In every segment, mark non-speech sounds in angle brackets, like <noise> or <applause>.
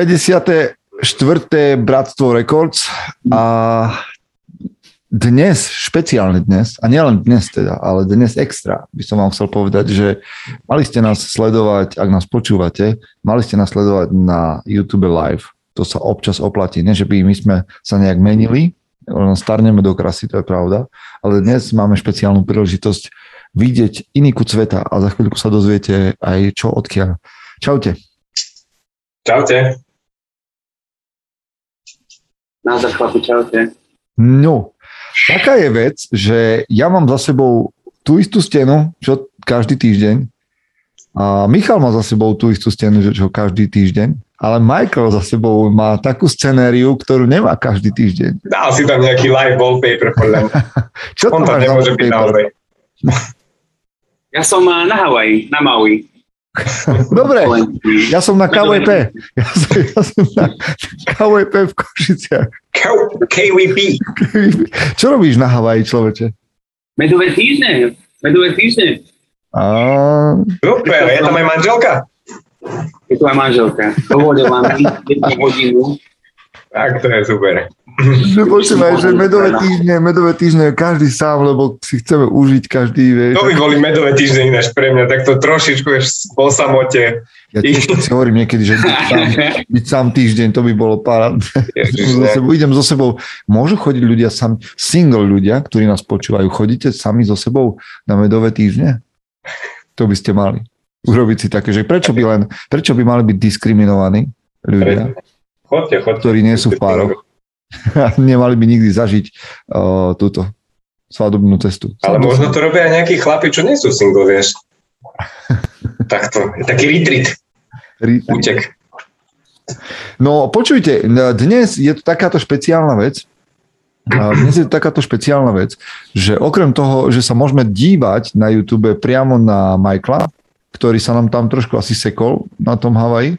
54. Bratstvo Records a dnes, špeciálne dnes, a nielen dnes teda, ale dnes extra, by som vám chcel povedať, že mali ste nás sledovať, ak nás počúvate, mali ste nás sledovať na YouTube Live. To sa občas oplatí. Nie, že by my sme sa nejak menili, starneme do krasy, to je pravda, ale dnes máme špeciálnu príležitosť vidieť iný kút sveta a za chvíľku sa dozviete aj čo odkiaľ. Čaute. Čaute. Názor chlapi, čaute. No, taká je vec, že ja mám za sebou tú istú stenu, čo každý týždeň. A Michal má za sebou tú istú stenu, čo každý týždeň. Ale Michael za sebou má takú scenériu, ktorú nemá každý týždeň. Dal si tam nejaký live wallpaper, podľa mňa. <laughs> čo On tam nemôže byť naozaj. <laughs> <laughs> Ja som eh, na Havaji, na Maui. <laughs> Dobre, ja som na KWP. Ja som, ja som na KWP v Košiciach. K- KWP. Čo robíš na Havaji, človeče? Medové týždne, medové týždne. A... Super, je tam aj manželka? Je tu aj manželka. Dovolila mi jednu hodinu. Tak to je super. Že počúvaj, že medové týždne, medové týždne každý sám, lebo si chceme užiť každý, vieš. To by boli medové týždne ináč pre mňa, tak to trošičku je po samote. Ja tiež si hovorím niekedy, že byť sám, <laughs> byť sám týždeň, to by bolo sebou, idem so sebou. Môžu chodiť ľudia sami, single ľudia, ktorí nás počúvajú, chodíte sami so sebou na medové týždne? To by ste mali. Urobiť si také, že prečo by len, prečo by mali byť diskriminovaní ľudia, Chodte, chodte. ktorí nie sú v pároch. <laughs> Nemali by nikdy zažiť uh, túto svadobnú cestu. Ale možno to robia aj nejakí chlapi, čo nie sú single, vieš. <laughs> Takto, taký retreat, Ri- útek. No počujte, dnes je to takáto špeciálna vec, dnes je to takáto špeciálna vec, že okrem toho, že sa môžeme dívať na YouTube priamo na Michaela, ktorý sa nám tam trošku asi sekol na tom Havaji,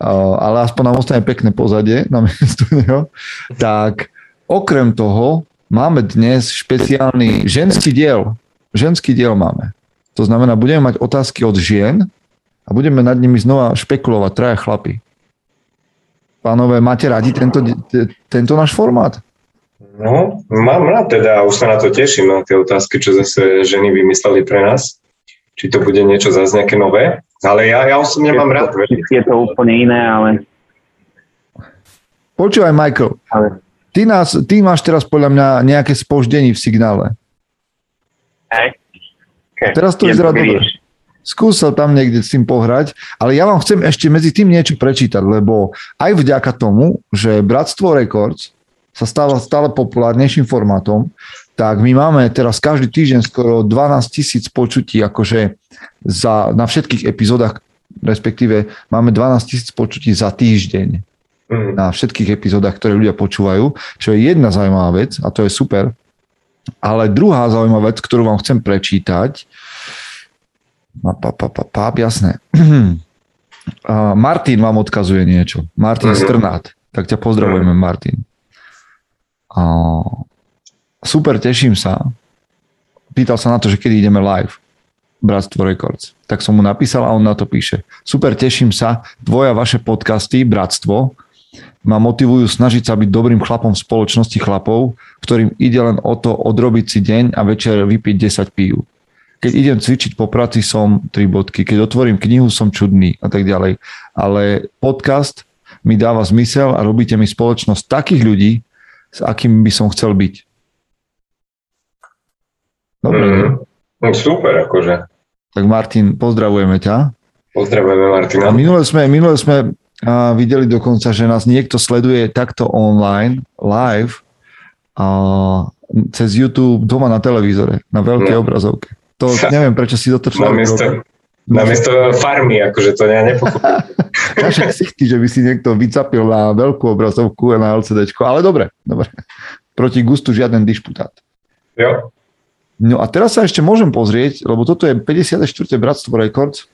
ale aspoň nám ostane pekné pozadie na miesto neho, tak okrem toho máme dnes špeciálny ženský diel. Ženský diel máme. To znamená, budeme mať otázky od žien a budeme nad nimi znova špekulovať, traja chlapi. Pánové, máte radi tento, te- tento náš formát? No, mám rád teda, už sa na to teším, na tie otázky, čo zase ženy vymysleli pre nás. Či to bude niečo zase nejaké nové. Ale ja, ja osobne mám rád. Je to úplne iné, ale, Počúvaj, Michael, ale ty, nás, ty máš teraz podľa mňa nejaké spoždenie v signále. hej. Okay. Teraz to vyzerá dobre. Skús sa tam niekde s tým pohrať, ale ja vám chcem ešte medzi tým niečo prečítať, lebo aj vďaka tomu, že Bratstvo Records sa stáva stále populárnejším formátom, tak my máme teraz každý týždeň skoro 12 tisíc počutí, akože za, na všetkých epizódach, respektíve máme 12 tisíc počutí za týždeň Mm. na všetkých epizódach, ktoré ľudia počúvajú, čo je jedna zaujímavá vec a to je super. Ale druhá zaujímavá vec, ktorú vám chcem prečítať, pa, pa, pa, pa, pa, jasné. <clears throat> Martin vám odkazuje niečo. Martin Mhm. Strnát. Tak ťa pozdravujeme, Martin. Super, teším sa. Pýtal sa na to, že kedy ideme live. Bratstvo Records. Tak som mu napísal a on na to píše. Super, teším sa. Dvoja vaše podcasty, Bratstvo, ma motivujú snažiť sa byť dobrým chlapom v spoločnosti chlapov, ktorým ide len o to odrobiť si deň a večer vypiť 10 pív. Keď idem cvičiť po práci som tri bodky, keď otvorím knihu som čudný a tak ďalej. Ale podcast mi dáva zmysel a robíte mi spoločnosť takých ľudí, s akým by som chcel byť. Dobre, Mm. No, super, akože. tak Martin, pozdravujeme ťa. Pozdravujeme Martina. A minule sme, minule sme a videli dokonca, že nás niekto sleduje takto online, live, a cez YouTube doma na televízore, na veľkej No. obrazovke. To <laughs> neviem, prečo si človek Namiesto, namiesto farmy, akože to ja nepochopím. <laughs> Naše ksichty, že by si niekto vycapil na veľkú obrazovku a na LCDčko, ale dobre, dobre. Proti gustu žiaden dišputát. Jo. No a teraz sa ešte môžem pozrieť, lebo toto je 54. Bratstvo Records.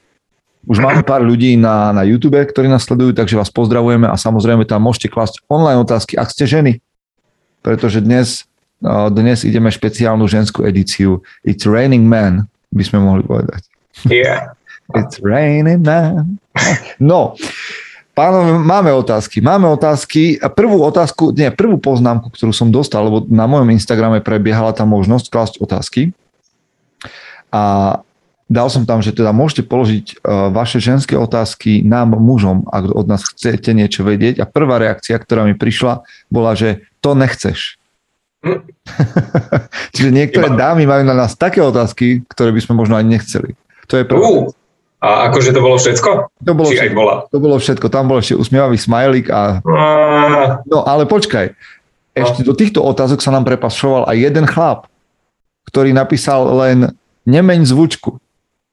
Už máme pár ľudí na, na YouTube, ktorí nás sledujú, takže vás pozdravujeme a samozrejme tam môžete klásť online otázky, ak ste ženy. Pretože dnes, dnes ideme špeciálnu ženskú edíciu. It's raining man, by sme mohli povedať. Yeah. It's raining man. No, Pánové, máme otázky. Máme otázky. A prvú otázku, nie, prvú poznámku, ktorú som dostal, lebo na mojom Instagrame prebiehala tá možnosť klásť otázky. A dal som tam, že teda môžete položiť uh, vaše ženské otázky nám, mužom, ak od nás chcete niečo vedieť. A prvá reakcia, ktorá mi prišla, bola, že to nechceš. <laughs> Čiže niektoré dámy majú na nás také otázky, ktoré by sme možno ani nechceli. To je prvá. Uh, a akože to bolo všetko? To bolo, Či aj všetko, bola? to bolo všetko. Tam bol ešte usmievavý smajlik a... No ale počkaj. Ešte do týchto otázok sa nám prepašoval aj jeden chlap, ktorý napísal len nemeň zvučku.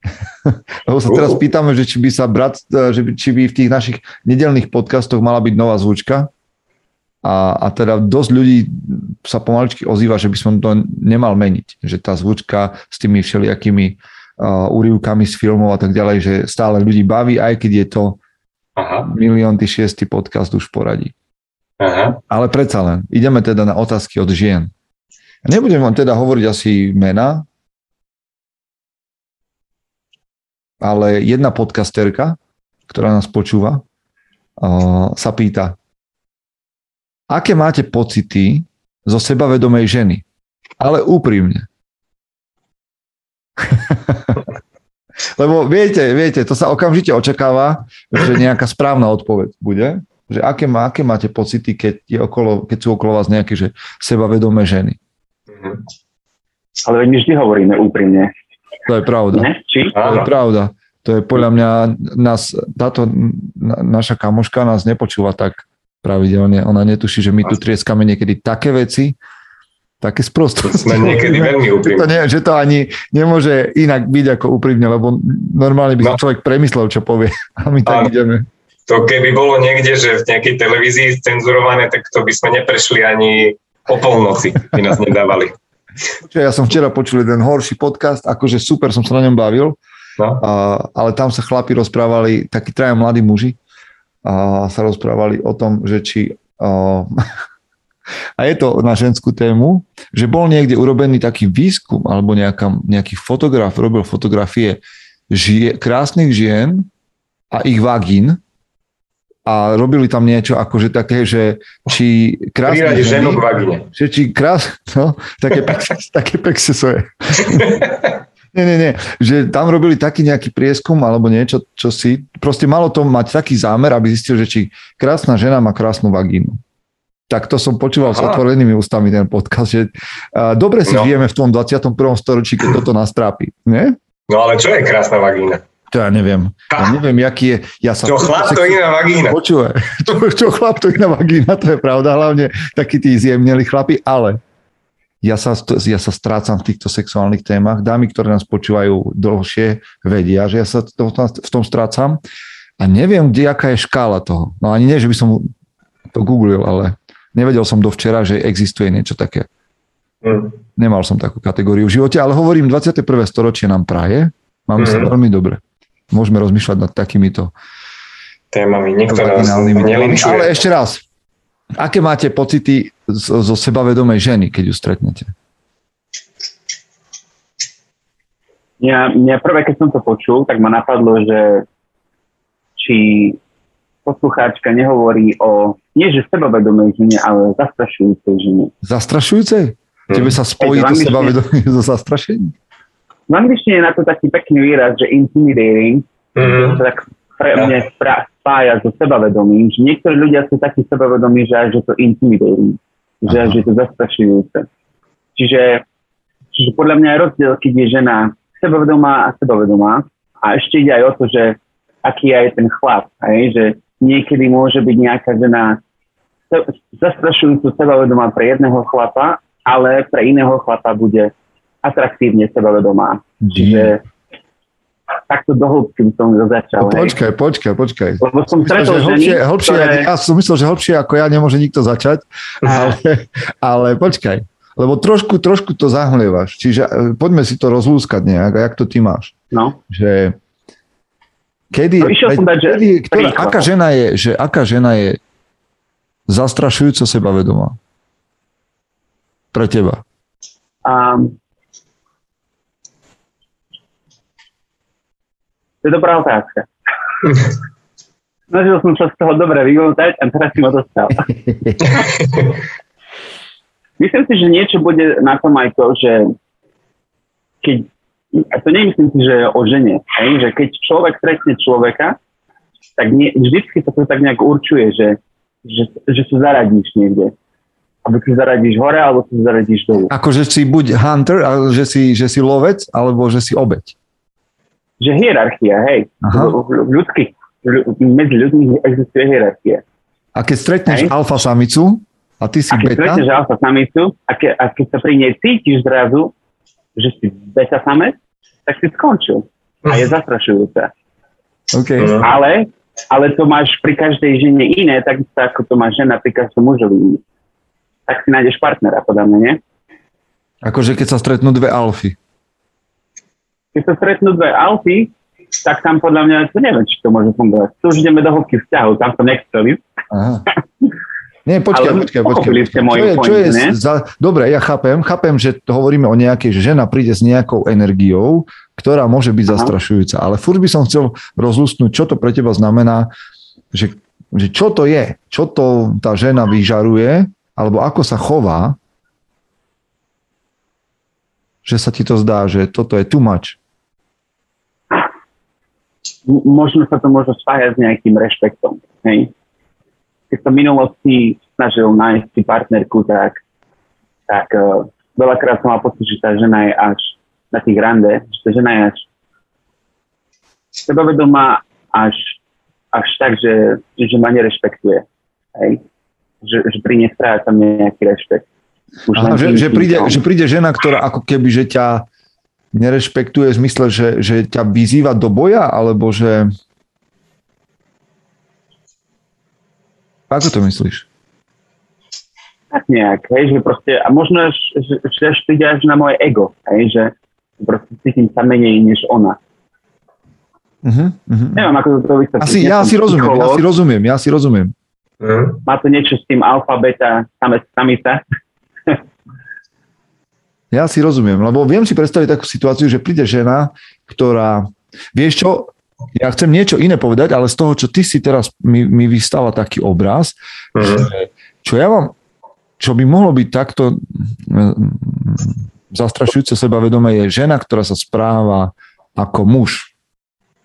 <laughs> Lebo sa teraz pýtame, že či by sa brat, že by, či by v tých našich nedelných podcastoch mala byť nová zvučka. A, a teda dosť ľudí sa pomaličky ozýva, že by som to nemal meniť. Že tá zvučka s tými všelijakými úrivkami z filmov a tak ďalej, že stále ľudí baví, aj keď je to aha, milión ty šiestý podcast už poradí. aha. Ale predsa len, ideme teda na otázky od žien. Nebudem vám teda hovoriť asi mena, ale jedna podcasterka, ktorá nás počúva, sa pýta, aké máte pocity zo sebavedomej ženy? Ale úprimne. <laughs> Lebo viete, viete, to sa okamžite očakáva, že nejaká správna odpoveď bude. Že aké, má, aké máte pocity, keď, je okolo, keď sú okolo vás nejaké že sebavedomé ženy? Mhm. Ale my vždy hovoríme úprimne. To je pravda. Ne? Či? To je pravda. To je podľa mňa, nás, táto na, naša kamoška nás nepočúva tak pravidelne. Ona netuší, že my tu trieskame niekedy také veci, také sprostosti. Sme niekedy veľmi <laughs> Že to, úprimní. nie, že to ani nemôže inak byť ako úprimne, lebo normálne by si No. človek premyslel, čo povie. <laughs> A my tak Áno. ideme. To keby bolo niekde, že v nejakej televízii cenzurované, tak to by sme neprešli ani o polnoci, by nás nedávali. Ja som včera počul jeden horší podcast, akože super som sa na ňom bavil, No. a, ale tam sa chlapi rozprávali, takí traja mladí muži, a sa rozprávali o tom, že či... A, <laughs> a je to na ženskú tému, že bol niekde urobený taký výskum, alebo nejaká, nejaký fotograf robil fotografie žie, krásnych žien a ich vagín a robili tam niečo akože také, že či krásne Priradi ženu ženy, k vagine. že či krás, no, také, <laughs> také pexesoje. <laughs> Nie, nie, nie. Že tam robili taký nejaký prieskum alebo niečo, čo si... Proste malo to mať taký zámer, aby zistil, že či krásna žena má krásnu vagínu. Tak to som počúval s Aha. otvorenými ústami ten podcast, že uh, dobre si No. žijeme v tom 21. storočí, keď toto nás trápi. Nie? No ale čo je krásna vagína? To ja neviem. Ja neviem, jaký je... Ja sa Čo chlap, to iná vagína. Počúvaj, <laughs> čo, čo chlap, to iná vagína, to je pravda, hlavne takí tí zjemneli chlapi, ale ja sa, ja sa strácam v týchto sexuálnych témach. Dámy, ktoré nás počúvajú dlhšie, vedia, že ja sa to, v tom strácam a neviem, kde, aká je škála toho. No ani nie, že by som to googlil, ale nevedel som do včera, že existuje niečo také. Hm. Nemal som takú kategóriu v živote, ale hovorím, 21. storočie nám praje, máme sa Mhm. veľmi dobre. Môžeme rozmýšľať nad takýmito Témami. Nikto nás nelinčuje. Ale ešte raz, aké máte pocity zo, zo sebavedomej ženy, keď ju stretnete? Mňa, mňa prvé, keď som to počul, tak ma napadlo, že či poslucháčka nehovorí o, nie že sebavedomej žene, ale zastrašujúcej žene. Zastrašujúcej? Tebe sa spojí to sebavedomie so zastrašením? V angličtine je na to taký pekný výraz, že intimidating, to tak pre Ja. mňa spra- spája so sebavedomím, že niektorí ľudia sú takí sebavedomí, že až je to intimidating, že Aha. až je to zastrašujúce. Čiže, čiže podľa mňa je rozdiel, keď je žena sebavedomá a sebavedomá a ešte ide aj o to, že aký je aj ten chlap, hej? že niekedy môže byť nejaká žena zastrašujúco sebavedomá pre jedného chlapa, ale pre iného chlapa bude atraktívne sebavedomá. Čiže takto do hĺbky som to začal. No, počkaj, počkaj, počkaj. Lebo som Myslel, že ženy, hlbšie, hlbšie, ktoré... ja som myslel, že hlbšie ako ja nemôže nikto začať, ale, ale počkaj, lebo trošku, trošku to zahmlievaš. Čiže e, poďme si to rozlúskať nejak, a jak to ty máš. No, Že kedy, No, išiel som dať, že kedy ktorá, príklad. aká žena je, že aká žena je zastrašujúco sebavedomá? Pre teba. um, to je dobrá otázka. <laughs> Snažil som sa z toho dobre vymotať a teraz si ma dostal. <laughs> Myslím si, že niečo bude na tom aj to, že keď, a to nemyslím si, že o žene, hej, že keď človek stretne človeka, tak nie, vždycky sa to tak nejak určuje, že, že, že sa zaradíš niekde. Alebo sa zaradíš hore, alebo sa zaradíš dolu. Ako, že si buď hunter, ale že si, že si lovec, alebo že si obeď. Že hierarchia, hej. Aha. V, v, v ľudských, v, medzi ľuďmi existuje hierarchia. A keď stretneš Hej. alfa samicu a ty si A keď beta, stretneš alfa samicu a, ke, a keď sa pri nej cítiš zrazu, že si beta samec, tak si skončil. A je zastrašujúce. okay. Mhm. Ale, ale to máš pri každej žene iné, takisto ako to má žena pri každom mužovi. Tak si nájdeš partnera, podľa mňa, nie? akože keď sa stretnú dve alfy. Keď sa stretnú dve alfy, tak tam podľa mňa, to neviem, či to môže fungovať. Tu už ideme do hĺbky vzťahov, tam som nechcel ísť. <laughs> Nie, počkaj, Ale počkaj, počkaj. ste Čo je, čo je ne? za... Dobre, ja chápem, chápem, že to hovoríme o nejakej, že žena príde s nejakou energiou, ktorá môže byť Aha. zastrašujúca. Ale furt by som chcel rozlústnuť, čo to pre teba znamená, že, že čo to je, čo to tá žena vyžaruje, alebo ako sa chová, že sa ti to zdá, že toto je too much. Možno sa to môže spájať s nejakým rešpektom. Hej? Keď som v minulosti snažil nájsť si partnerku, tak, tak uh, veľakrát som mal pocit, že tá žena je až na tých rande, že tá žena je až sebavedomá až, až tak, že, že ma nerešpektuje. Hej? Že, že pri nej strácam nejaký rešpekt. Už Aha, že, že, príde, že príde žena, ktorá ako keby, že ťa nerešpektuje v zmysle, že, že ťa vyzýva do boja, alebo že... Ako to myslíš? tak nejak, hej, že proste, a možno, že, že až príde až na moje ego, hej, že proste cítim sa menej než ona. Uh-huh, uh-huh. Neviem, ako to vysvetliť. Asi, ja si rozumiem, ja si rozumiem, ja si rozumiem. Má to niečo s tým alfa, beta, samec, samica. Ja si rozumiem, lebo viem si predstaviť takú situáciu, že príde žena, ktorá... Vieš čo, ja chcem niečo iné povedať, ale z toho, čo ty si teraz mi, mi vystáva taký obraz, Mhm. že čo ja mám, čo by mohlo byť takto mm, zastrašujúce sebavedomé je žena, ktorá sa správa ako muž.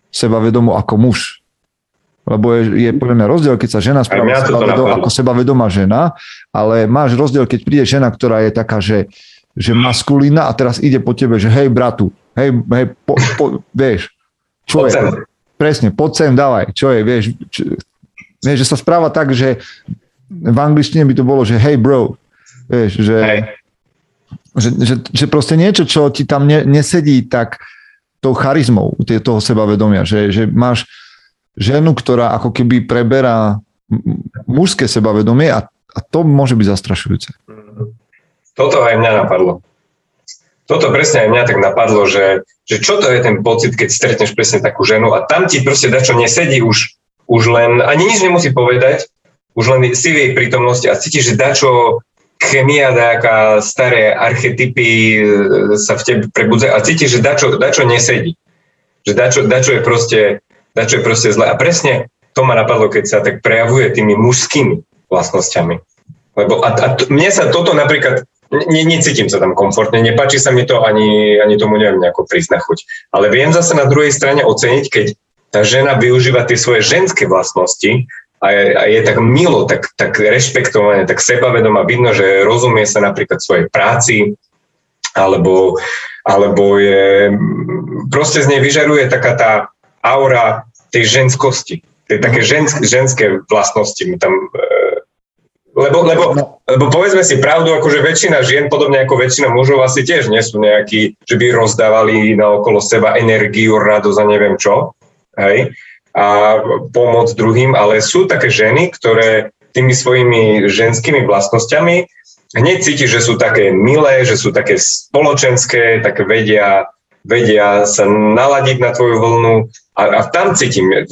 Sebavedomo ako muž. Lebo je, je podľa mňa rozdiel, keď sa žena správa mňa toto sebavedo, napadlo. ako sebavedomá žena, ale máš rozdiel, keď príde žena, ktorá je taká, že, že maskulína a teraz ide po tebe, že hej bratu, hej, hej po, po, vieš, čo Poď je? sem. Presne, poď sem, dávaj, čo je, vieš, čo, vieš, že sa správa tak, že v angličtine by to bolo, že hey bro, vieš, že, Hej. že, že, že proste niečo, čo ti tam ne, nesedí tak tou charizmou toho sebavedomia, že, že máš ženu, ktorá ako keby preberá mužské sebavedomie a, a to môže byť zastrašujúce. Toto aj mňa napadlo. Toto presne aj mňa tak napadlo, že, že čo to je ten pocit, keď stretneš presne takú ženu a tam ti proste dačo nesedí už, už len, ani nič nemusí povedať, už len si v jej prítomnosti a cítiš, že dačo chemia, nejaká staré archetypy e, sa v tebe prebudzajú a cítiš, že dačo, dačo nesedí. Že dačo, dačo, je proste, dačo je proste zle. A presne to ma napadlo, keď sa tak prejavuje tými mužskými vlastnosťami. Lebo a, a t- mne sa toto napríklad, ne, necítim sa tam komfortne, nepáči sa mi to, ani, ani tomu neviem nejako prísť na chuť. Ale viem zase na druhej strane oceniť, keď tá žena využíva tie svoje ženské vlastnosti a je, a je tak milo, tak, tak rešpektované, tak sebavedomá, vidno, že rozumie sa napríklad svojej práci, alebo, alebo je, proste z nej vyžaruje taká tá aura tej ženskosti, tej také žensk, ženské vlastnosti mi tam lebo, lebo, lebo povedzme si pravdu, akože väčšina žien, podobne ako väčšina mužov, asi tiež nie sú nejakí, že by rozdávali na okolo seba energiu, radosť a neviem čo. Hej? A pomoc druhým, ale sú také ženy, ktoré tými svojimi ženskými vlastnosťami hneď cíti, že sú také milé, že sú také spoločenské, také vedia, vedia sa naladiť na tvoju vlnu a, a tam cítim e,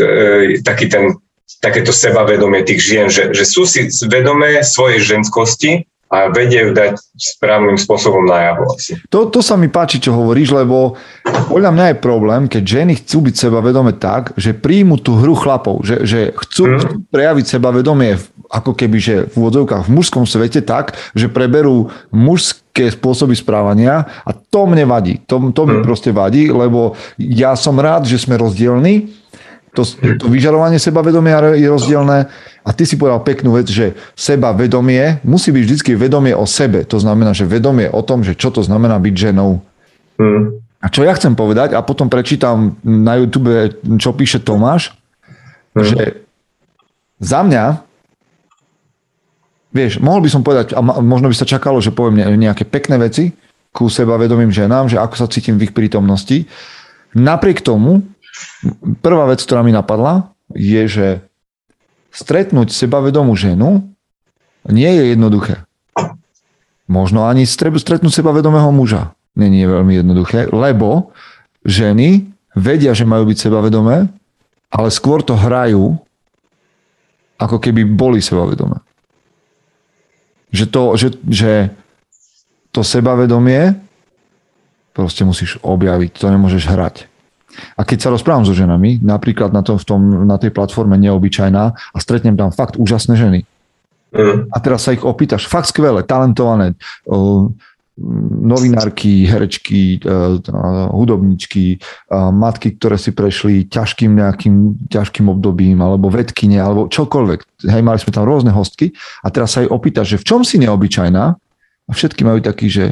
taký ten takéto sebavedomie tých žien, že, že sú si vedomé svojej ženskosti a vedie ju dať správnym spôsobom najavo. To, to sa mi páči, čo hovoríš, lebo podľa mňa je problém, keď ženy chcú byť sebavedome tak, že príjmu tú hru chlapov, že, že chcú, hmm. prejaviť sebavedomie ako keby, že v úvodzovkách v mužskom svete tak, že preberú mužské spôsoby správania a to mne vadí. To, to mi hmm. proste vadí, lebo ja som rád, že sme rozdielni, to, to vyžarovanie sebavedomia je rozdielne a ty si povedal peknú vec, že sebavedomie musí byť vždy vedomie o sebe. To znamená, že vedomie o tom, že čo to znamená byť ženou. Hmm. A čo ja chcem povedať, a potom prečítam na YouTube, čo píše Tomáš, hmm. že za mňa, vieš, mohol by som povedať, a možno by sa čakalo, že poviem nejaké pekné veci ku sebavedomým ženám, že ako sa cítim v ich prítomnosti. Napriek tomu, prvá vec, ktorá mi napadla, je, že stretnúť sebavedomú ženu nie je jednoduché. Možno ani stretnúť sebavedomého muža nie je veľmi jednoduché, lebo ženy vedia, že majú byť sebavedomé, ale skôr to hrajú, ako keby boli sebavedomé. Že to, že, že to sebavedomie proste musíš objaviť, to nemôžeš hrať. A keď sa rozprávam so ženami, napríklad na, to, v tom, na tej platforme Neobyčajná a stretnem tam fakt úžasné ženy. Mm. A teraz sa ich opýtaš, fakt skvelé, talentované, novinárky, herečky, hudobničky, matky, ktoré si prešli ťažkým nejakým ťažkým obdobím, alebo vedkine, alebo čokoľvek. Hej, mali sme tam rôzne hostky a teraz sa jej opýtaš, že v čom si neobyčajná? A všetky majú taký, že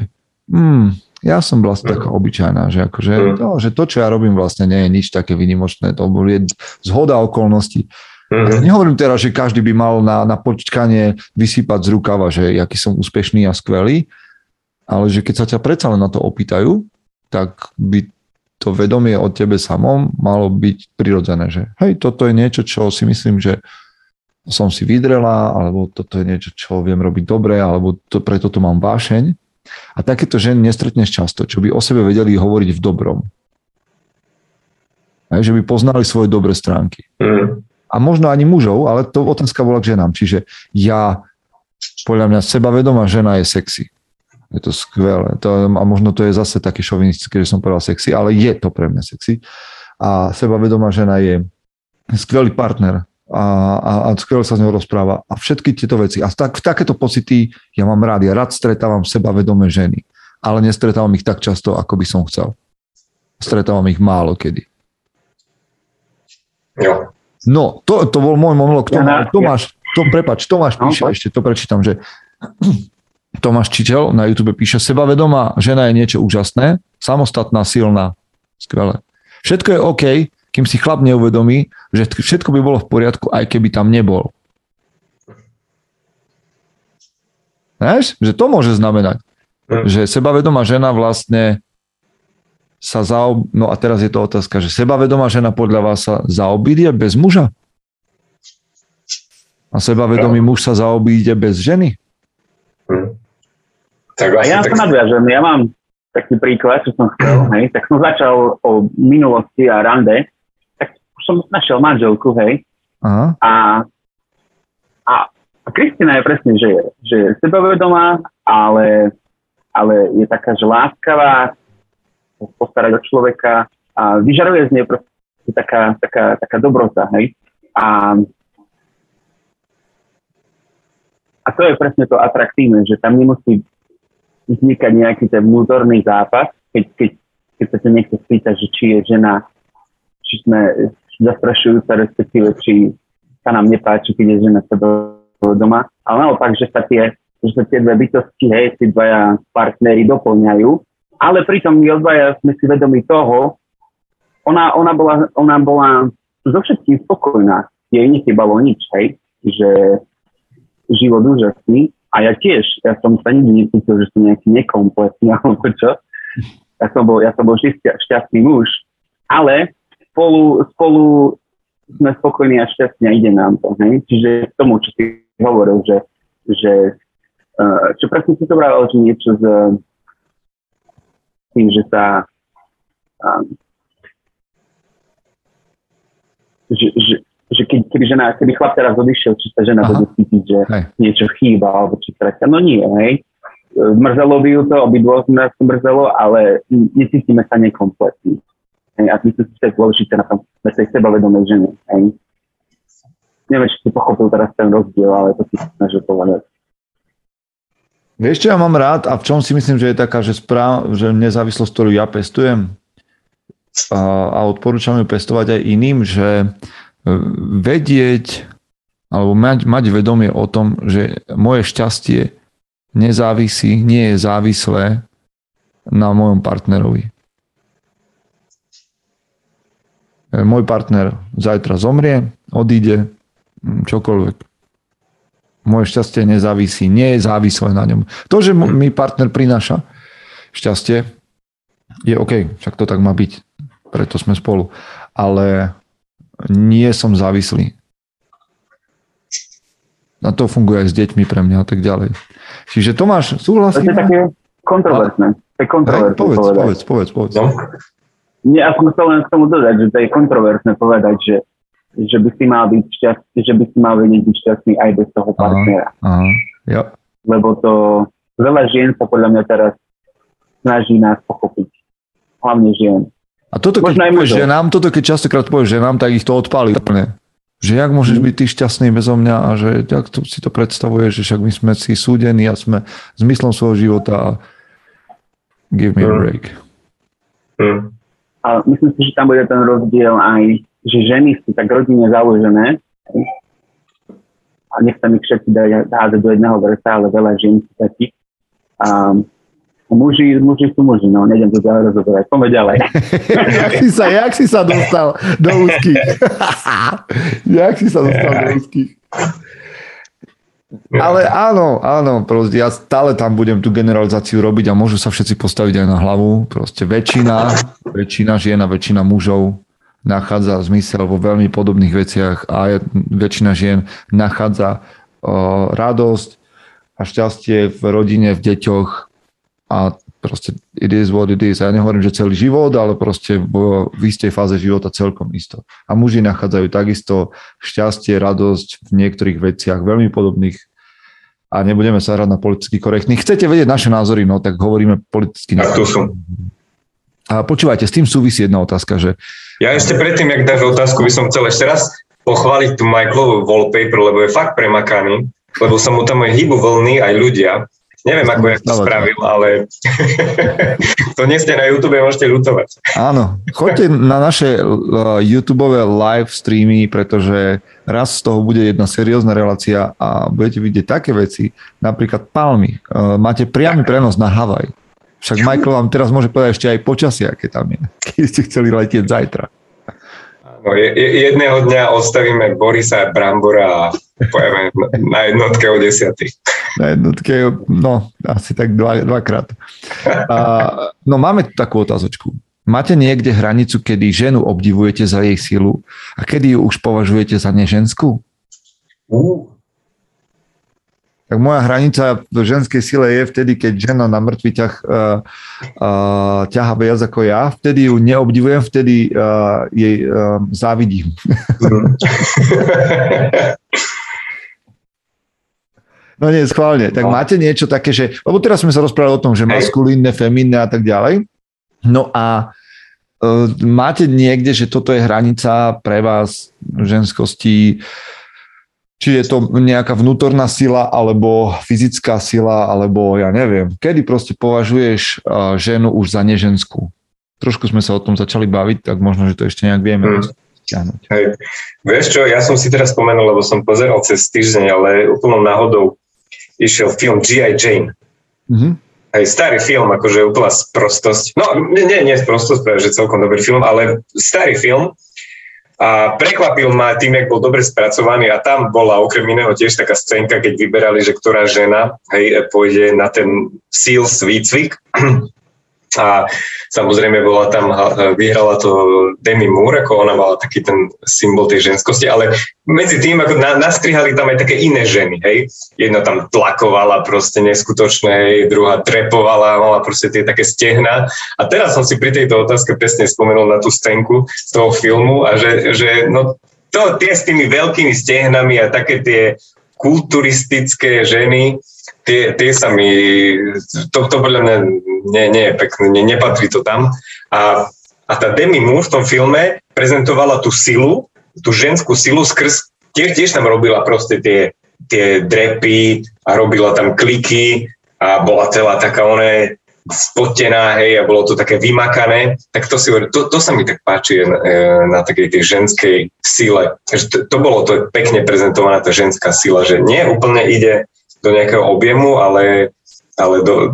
hmm, ja som vlastne taká obyčajná, že, akože, no, že to, čo ja robím vlastne nie je nič také vynimočné, to je zhoda okolností. Mm-hmm. Nehovorím teraz, že každý by mal na, na počkanie vysypať z rukava, že aký som úspešný a skvelý, ale že keď sa ťa predsa len na to opýtajú, tak by to vedomie o tebe samom malo byť prirodzené, že hej, toto je niečo, čo si myslím, že som si vydrela, alebo toto je niečo, čo viem robiť dobre, alebo to, preto to mám vášeň a takéto ženy nestretneš často, čo by o sebe vedeli hovoriť v dobrom. Aj, že by poznali svoje dobré stránky. Mm. A možno ani mužov, ale to otázka bola k ženám. Čiže ja, podľa mňa, sebavedomá žena je sexy. Je to skvelé. To, a možno to je zase také šovinistické, že som povedal sexy, ale je to pre mňa sexy. A sebavedomá žena je skvelý partner a, a, a skvelé sa s ňou rozpráva a všetky tieto veci. A tak, v takéto pocity ja mám rád. Ja rád stretávam sebavedomé ženy, ale nestretávam ich tak často, ako by som chcel. Stretávam ich málo kedy. Jo. No, to, to bol môj monolog. Tomáš, Tomáš to, prepač, Tomáš no, píše ešte, to prečítam, že <clears throat> Tomáš Čičel na YouTube píše, sebavedomá žena je niečo úžasné, samostatná, silná, skvelé. Všetko je OK, kým si chlap neuvedomí, že všetko by bolo v poriadku, aj keby tam nebol. Vieš? Že to môže znamenať. Hm. Že sebavedomá žena vlastne sa zaob... No a teraz je to otázka, že sebavedomá žena podľa vás sa zaobíde bez muža? A sebavedomý muž sa zaobíde bez ženy? Hm. Tak a ja tak... sa nadviažem. Ja mám taký príklad, čo som chcel. Hej. Tak som začal o minulosti a rande som našiel manželku, hej. Aha. A, a, Kristina je presne, že, že je sebavedomá, ale, ale je taká, že láskavá, postarať o človeka a vyžaruje z nej proste taká, taká, taká dobrota, hej. A, a to je presne to atraktívne, že tam nemusí vznikať nejaký ten vnútorný zápas, keď, keď, keď sa ťa niekto spýta, že či je žena, či sme zastrašujúca, respektíve či sa nám nepáči, keď je žena sebe doma. Ale naopak, že sa tie, že sa tie dve bytosti, hej, tí dvaja partnery doplňajú. Ale pritom my odvaja sme si vedomi toho, ona, ona, bola, ona bola so všetkým spokojná. Jej nechybalo nič, hej, že život úžasný. A ja tiež, ja som sa nikdy necítil, že som nejaký nekompletný <laughs> alebo čo. Ja som bol, ja som bol šťastný muž. Ale spolu, spolu sme spokojní a šťastní a ide nám to. Hej? Čiže k tomu, čo si hovoril, že, že uh, čo presne si to bral, že niečo s tým, že sa um, že, že, že keď, keby, žena, keby chlap teraz odišiel, či sa žena Aha. bude cítiť, že Hej. niečo chýba, alebo či stratia. No nie, hej. Mrzelo by ju to, obidvoch nás to mrzelo, ale necítime sa nekompletní. A myslím si, že je dôležité na tom, na tej sebavedomej žene. Hej. Neviem, či si pochopil teraz ten rozdiel, ale to si snažil povedať. Vieš, čo ja mám rád a v čom si myslím, že je taká, že, správ, že nezávislosť, ktorú ja pestujem a, a odporúčam ju pestovať aj iným, že e, vedieť alebo mať, mať vedomie o tom, že moje šťastie nezávisí, nie je závislé na mojom partnerovi. E, Môj partner zajtra zomrie, odíde, čokoľvek moje šťastie nezávisí, nie je závislé na ňom. To, že mi partner prináša šťastie, je OK, však to tak má byť, preto sme spolu. Ale nie som závislý. A to funguje aj s deťmi pre mňa a tak ďalej. Čiže Tomáš, To súhlasím? je také kontroverzné. To je kontroverzné povedz, povedz, povedz, povedz. No. Nie, ja som chcel len k tomu dodať, že to je kontroverzné povedať, že, že by si mal byť šťastný, že by si mal vedieť byť šťastný aj bez toho Aha. partnera. Aha, ja. Lebo to veľa žien sa podľa mňa teraz snaží nás pochopiť. Hlavne žien. A toto Možno keď aj povieš ženám, toto keď častokrát povieš ženám, tak ich to odpálí úplne. Že jak môžeš byť ty šťastný bezo mňa a že jak to si to predstavuješ, že však my sme si súdení a sme zmyslom svojho života a give me a Mm. break. Hm. A myslím si, že tam bude ten rozdiel aj, že ženy sú tak rodine založené a nechcem ich všetci dať hádať do jedného vrsta, ale veľa žien sú takých. A muži, muži sú muži, no nejdem to ďalej rozoberať. Poďme ďalej. si sa, jak si sa dostal do úzkých? <laughs> jak si sa dostal do úzkých? Ale áno, áno, proste ja stále tam budem tú generalizáciu robiť a môžu sa všetci postaviť aj na hlavu. Proste väčšina, väčšina žien a väčšina mužov nachádza zmysel vo veľmi podobných veciach a väčšina žien nachádza o, radosť a šťastie v rodine, v deťoch a proste it is what it is. Ja nehovorím, že celý život, ale proste v, v istej fáze života celkom isto. A muži nachádzajú takisto šťastie, radosť v niektorých veciach veľmi podobných a nebudeme sa hrať na politicky korektných. Chcete vedieť naše názory, no tak hovoríme politicky. Tak tu sú. A počúvajte, s tým súvisí jedna otázka, že Ja ešte predtým, jak dáš otázku, by som chcel ešte raz pochváliť tú Michaelovú wallpaper, lebo je fakt premakaný, lebo sa mu tam aj hýbu vlny, aj ľudia. Neviem, ako ja to spravil, ale <laughs> to nie ste na YouTube, môžete ľutovať. áno, choďte na naše uh, YouTube live streamy, pretože raz z toho bude jedna seriózna relácia a budete vidieť také veci, napríklad palmy. Uh, máte priamy prenos na Havaj. Však Michael vám teraz môže povedať ešte aj počasie, aké tam je, <laughs> keď ste chceli letieť zajtra. No, je, je, jedného dňa odstavíme Borisa a Brambora a pojeme na jednotke o desiatých. Na jednotke, no, asi tak dva, dvakrát. A, no máme tu takú otázočku. Máte niekde hranicu, kedy ženu obdivujete za jej silu a kedy ju už považujete za neženskú? Uh, Tak moja hranica v ženskej sile je vtedy, keď žena na mŕtvy ťah uh, uh, ťaha viac ako ja. Vtedy ju neobdivujem, vtedy uh, jej uh, závidím. <laughs> No nie, schválne. Tak No. máte niečo také, že... Lebo teraz sme sa rozprávali o tom, že maskulínne, feminné a tak ďalej. No a uh, máte niekde, že toto je hranica pre vás ženskosti, či je to nejaká vnútorná sila, alebo fyzická sila, alebo ja neviem. Kedy proste považuješ uh, ženu už za neženskú? Trošku sme sa o tom začali baviť, tak možno, že to ešte nejak vieme Hmm. Hej. Vieš čo, ja som si teraz spomenul, lebo som pozeral cez týždeň, ale úplnou náhodou išiel film G.I. Jane. Mhm. Hej, starý film, akože úplná sprostosť. No, nie, nie sprostosť, pretože celkom dobrý film, ale starý film. A prekvapil ma tým, jak bol dobre spracovaný a tam bola okrem iného tiež taká scénka, keď vyberali, že ktorá žena hej, pôjde na ten SEALS výcvik. <clears throat> A samozrejme bola tam, vyhrala to Demi Moore, ako ona mala taký ten symbol tej ženskosti, ale medzi tým ako na, nastrihali tam aj také iné ženy, hej. Jedna tam tlakovala proste neskutočné, hej, druhá trepovala, mala proste tie také stehna. A teraz som si pri tejto otázke presne spomenul na tú scénku z toho filmu a že, že no, to, tie s tými veľkými stehnami a také tie kulturistické ženy, tie, tie sa mi, to, to podľa mňa nie, nie je pekné, nie, nepatrí to tam. A, a tá Demi Moore v tom filme prezentovala tú silu, tú ženskú silu skrz, tiež, tiež tam robila proste tie, tie drepy a robila tam kliky a bola celá taká ona spotená, hej, a bolo to také vymakané, tak to si to, to sa mi tak páči na, e, na takej tej ženskej sile. To, to bolo to pekne prezentovaná tá ženská sila, že nie úplne ide do nejakého objemu, ale, ale do,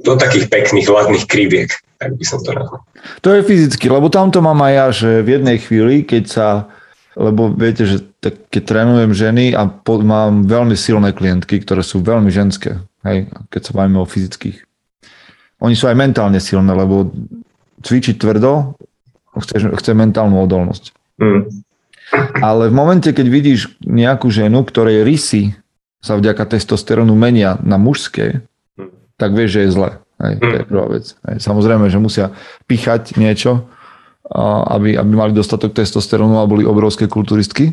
do takých pekných, hladných kriviek, tak by som to nazval. To je fyzicky, lebo tam to mám aj ja, že v jednej chvíli, keď sa, lebo viete, že tak, keď trénujem ženy a pod, mám veľmi silné klientky, ktoré sú veľmi ženské, hej, keď sa bavíme o fyzických oni sú aj mentálne silné, lebo cvičiť tvrdo chce, chce mentálnu odolnosť. Mm. Ale v momente, keď vidíš nejakú ženu, ktorej rysy sa vďaka testosterónu menia na mužské, mm. tak vieš, že je zle. Hej, to je mm. prvá vec. Hej, samozrejme, že musia pichať niečo, aby, aby mali dostatok testosterónu a boli obrovské kulturistky.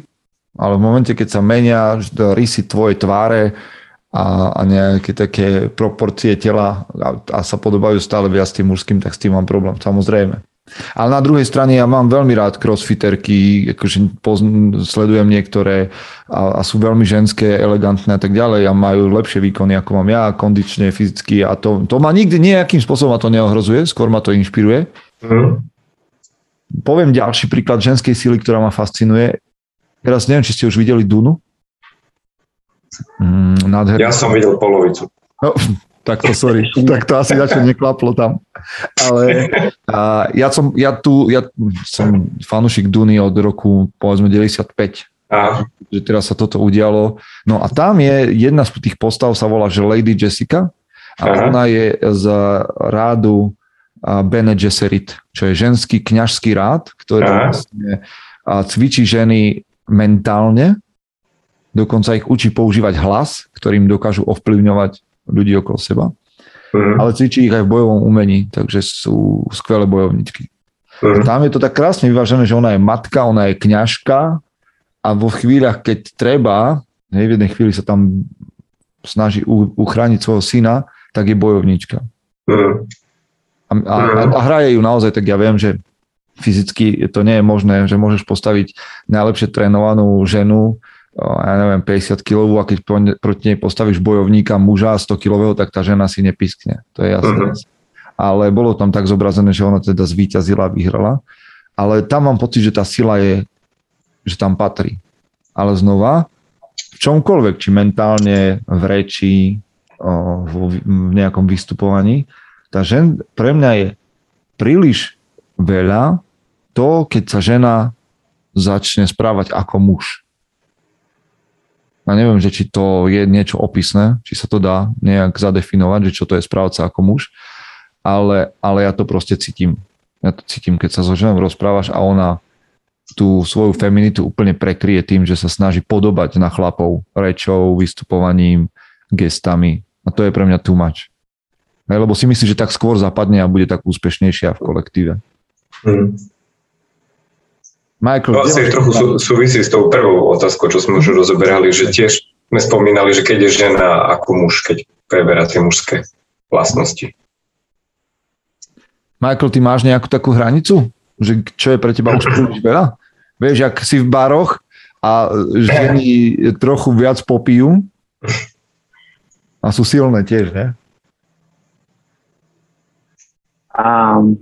Ale v momente, keď sa menia rysy tvojej tváre, a, a nejaké také proporcie tela a, a sa podobajú stále viac tým mužským, tak s tým mám problém, samozrejme. Ale na druhej strane ja mám veľmi rád crossfiterky, akože pozn- sledujem niektoré a, a sú veľmi ženské, elegantné a tak ďalej a majú lepšie výkony ako mám ja, kondične, fyzicky a to, to ma nikdy nejakým spôsobom ma to neohrozuje, skôr ma to inšpiruje. Mm. Poviem ďalší príklad ženskej síly, ktorá ma fascinuje. Teraz neviem, či ste už videli Dunu. Mm, nádherný. Ja som videl polovicu. No, tak to sorry, <laughs> tak to asi začo neklaplo tam. Ale a ja, som, ja tu, ja som fanušik Duny od roku povedzme 95. A. Že teraz sa toto udialo. No a tam je jedna z tých postav sa volá, že Lady Jessica a Aha. ona je z rádu Bene Gesserit, čo je ženský kňažský rád, ktorý vlastne cvičí ženy mentálne dokonca ich učí používať hlas, ktorým dokážu ovplyvňovať ľudí okolo seba. Mm. Ale cvičí ich aj v bojovom umení, takže sú skvelé bojovničky. Mm. Tam je to tak krásne vyvážené, že ona je matka, ona je kňažka a vo chvíľach, keď treba, v jednej chvíli sa tam snaží uchrániť svojho syna, tak je bojovnička. Mm. A, a, a hraje ju naozaj, tak ja viem, že fyzicky to nie je možné, že môžeš postaviť najlepšie trénovanú ženu ja neviem, 50 kg a keď proti nej postavíš bojovníka muža 100 kg, tak tá žena si nepiskne. To je jasné. Uh-huh. Ale bolo tam tak zobrazené, že ona teda zvíťazila a vyhrala. Ale tam mám pocit, že tá sila je, že tam patrí. Ale znova, v čomkoľvek, či mentálne, v reči, v nejakom vystupovaní, tá žen pre mňa je príliš veľa to, keď sa žena začne správať ako muž. Ja neviem, že či to je niečo opisné, či sa to dá nejak zadefinovať, že čo to je správca ako muž, ale, ale ja to proste cítim. Ja to cítim, keď sa so ženou rozprávaš a ona tú svoju feminitu úplne prekrie tým, že sa snaží podobať na chlapov rečou, vystupovaním, gestami. A to je pre mňa too much. Lebo si myslí, že tak skôr zapadne a bude tak úspešnejšia v kolektíve. Mm. Michael, to asi trochu sú, súvisí s tou prvou otázkou, čo sme už rozoberali, že tiež sme spomínali, že keď je žena ako muž, keď preberá tie mužské vlastnosti. Michael, ty máš nejakú takú hranicu? Že čo je pre teba už príliš veľa? Vieš, ak si v baroch a ženy trochu viac popijú a sú silné tiež, ne? Um,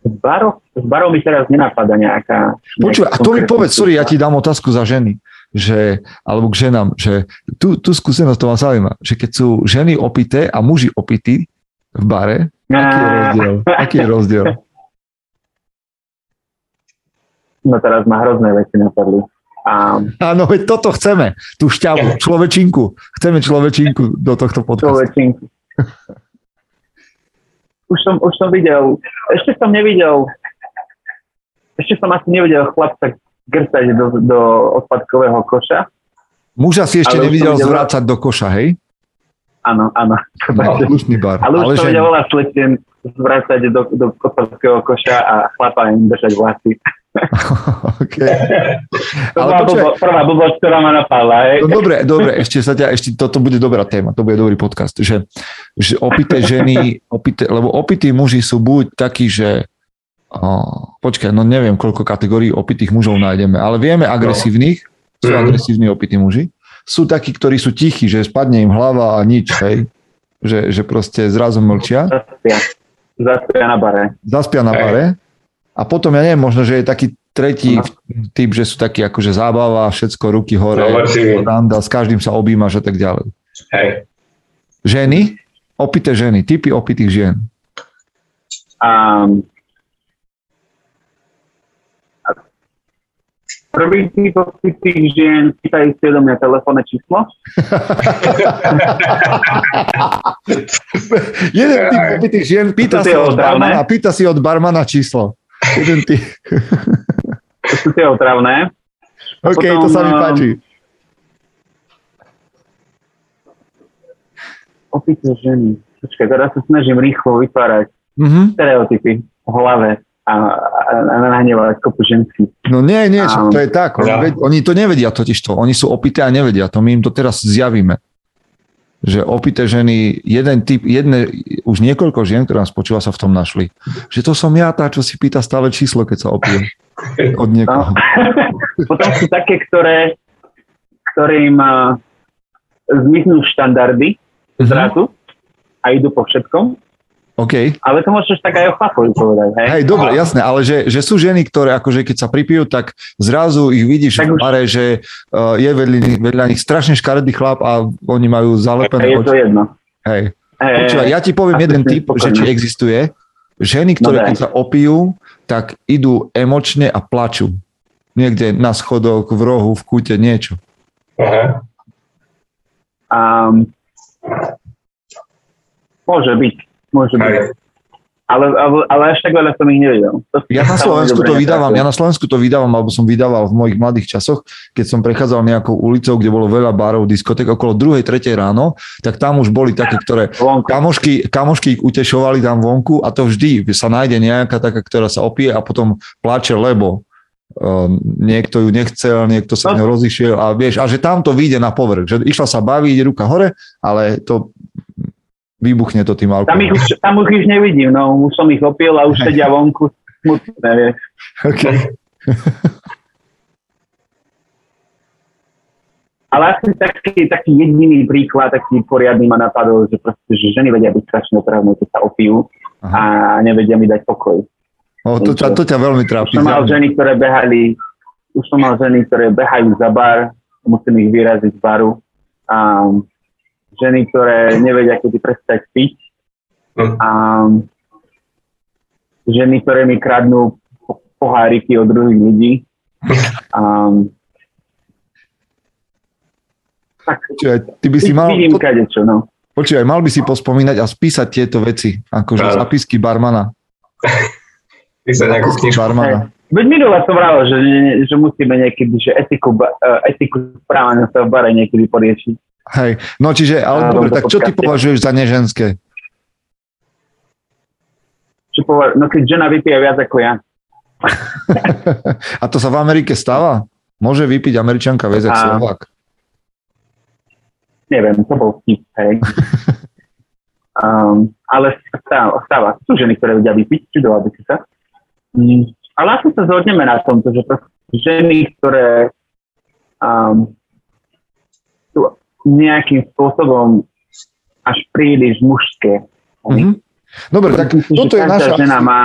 z barov, z barov mi teraz nenapadá nejaká... Počuj, a to mi povedz, sorry, ja ti dám otázku za ženy, že, alebo k ženám, že tu, tu skúsenosť to ma zaujíma, že keď sú ženy opité a muži opití v bare, aký je rozdiel? Aký je rozdiel? No teraz ma hrozné veci napadli. A... Áno, veď toto chceme, tú šťavu, človečinku. Chceme človečinku do tohto podcastu. Človečinku už som, už som videl, ešte som nevidel, ešte som asi nevidel chlapca grstať do, do odpadkového koša. Muža si ešte nevidel videl... zvrácať do koša, hej? Áno, áno. No, bar. Ale už Ale som že... videl veľa zvrácať do, do odpadkového koša a chlapa im držať vlasy. <laughs> okay. To Ale bola počkaj. blbo, prvá blbosť, ktorá ma napadla. Hej. No dobre, dobre, ešte sa ťa, ešte toto bude dobrá téma, to bude dobrý podcast, že, že opité ženy, opité, lebo opití muži sú buď takí, že o, počkaj, no neviem, koľko kategórií opitých mužov nájdeme, ale vieme agresívnych, sú Mhm. agresívni opití muži, sú takí, ktorí sú tichí, že spadne im hlava a nič, hej, že, že proste zrazu mlčia. Zaspia na bare. zaspia na Hej. bare a potom, ja neviem, možno, že je taký tretí No. typ, že sú takí akože zábava, všetko, ruky hore, Zovrčivý. randa, s každým sa objímaš a tak ďalej. Hej. Ženy, opité ženy, typy opitých žien. Um, Prvý typ tých žien pýtajú si odo mňa telefónne číslo. <laughs> Jeden typ opitých žien pýta To si od barmana, pýta si od barmana číslo. Jeden typ. To sú tie otravné. OK, to potom, sa mi páči. Opité ženy. Počkaj, teraz sa snažím rýchlo vytvárať Mhm. stereotypy v hlave a, a, a nahnevať kopu ženských. No nie, nie, čo, to je tak. Oni, Ja. ved, oni to nevedia totiž to. Oni sú opité a nevedia to. My im to teraz zjavíme. Že opité ženy, jeden typ, jedne, už niekoľko žien, ktoré nás počúva, sa v tom našli. Že to som ja, tá, čo si pýta stále číslo, keď sa opije. <laughs> Od niekoho. <laughs> Potom sú také, ktoré, ktorým uh, zmiznú štandardy Mhm. zrazu a idú po všetkom. OK. Ale to môžeš tak aj o chlapovi povedať, hej? Hej, dobre, jasné, ale že, že sú ženy, ktoré akože keď sa pripijú, tak zrazu ich vidíš Tak v už- bare, že uh, je vedľa, vedľa nich strašne škaredý chlap a oni majú Hej, zalepené je to oči. jedno. Hej. Hej, Počúvaj, ja ti poviem jeden si typ, že spokojný. či existuje. Ženy, ktoré No keď sa opijú, tak idú emočne a plačú. Niekde na schodok, v rohu, v kúte, niečo. Aha. Um, môže byť, môže byť. Ale, ale, ale až tak veľa som ich nevedel. To Ja na Slovensku to vydávam, ja na Slovensku to vydávam, alebo som vydával v mojich mladých časoch, keď som prechádzal nejakou ulicou, kde bolo veľa barov, diskotek okolo 2. 3. ráno, tak tam už boli také, ktoré kamošky, kamošky ich utešovali tam vonku a to vždy sa nájde nejaká taká, ktorá sa opije a potom plače, lebo um, niekto ju nechcel, niekto sa No. ňou rozišiel a vieš, a že tam to vyjde na povrch, že išla sa baviť, ruka hore, ale to vybuchne to tým Tam ich, alkoholom. už, tam už ich nevidím, no už som ich opil a už sedia vonku smutné, vieš. Okay. Ale asi taký, taký jediný príklad, taký poriadny ma napadol, že proste, že ženy vedia byť strašne otravné, keď sa opijú a nevedia mi dať pokoj. O, to, ťa, to ťa veľmi Už trápi. som mal ženy, ktoré behali, už som mal ženy, ktoré behajú za bar, musím ich vyraziť z baru. A ženy, ktoré nevedia, kedy prestať piť. Hm. A ženy, ktoré mi kradnú po- poháriky od druhých ľudí. <laughs> A, tak Čiže ty by si mal, vidím kadečo, no. počúvaj, mal by si pospomínať a spísať tieto veci, akože Áno. zapisky barmana. <laughs> Písať nejakú knižku. barmana. Veď minule som vravel, že, že musíme niekedy, že etiku, eh, etiku správania sa v bare niekedy poriešiť. Hej, no čiže, ale dobre, tak čo ty považuješ za neženské? Čo povie, no keď žena vypije viac ako ja. <laughs> A to sa v Amerike stáva? Môže vypiť Američanka viac ako A- Slovák? Neviem, to bol vtip, hej. <laughs> Um, ale stáva, stáva. Sú ženy, ktoré vedia vypiť, čudoval by si sa. Mm, ale asi sa zhodneme na tomto, že ženy, ktoré um, nejakým spôsobom až príliš mužské. Mhm. Dobre, tak Myslím toto je naša, žena má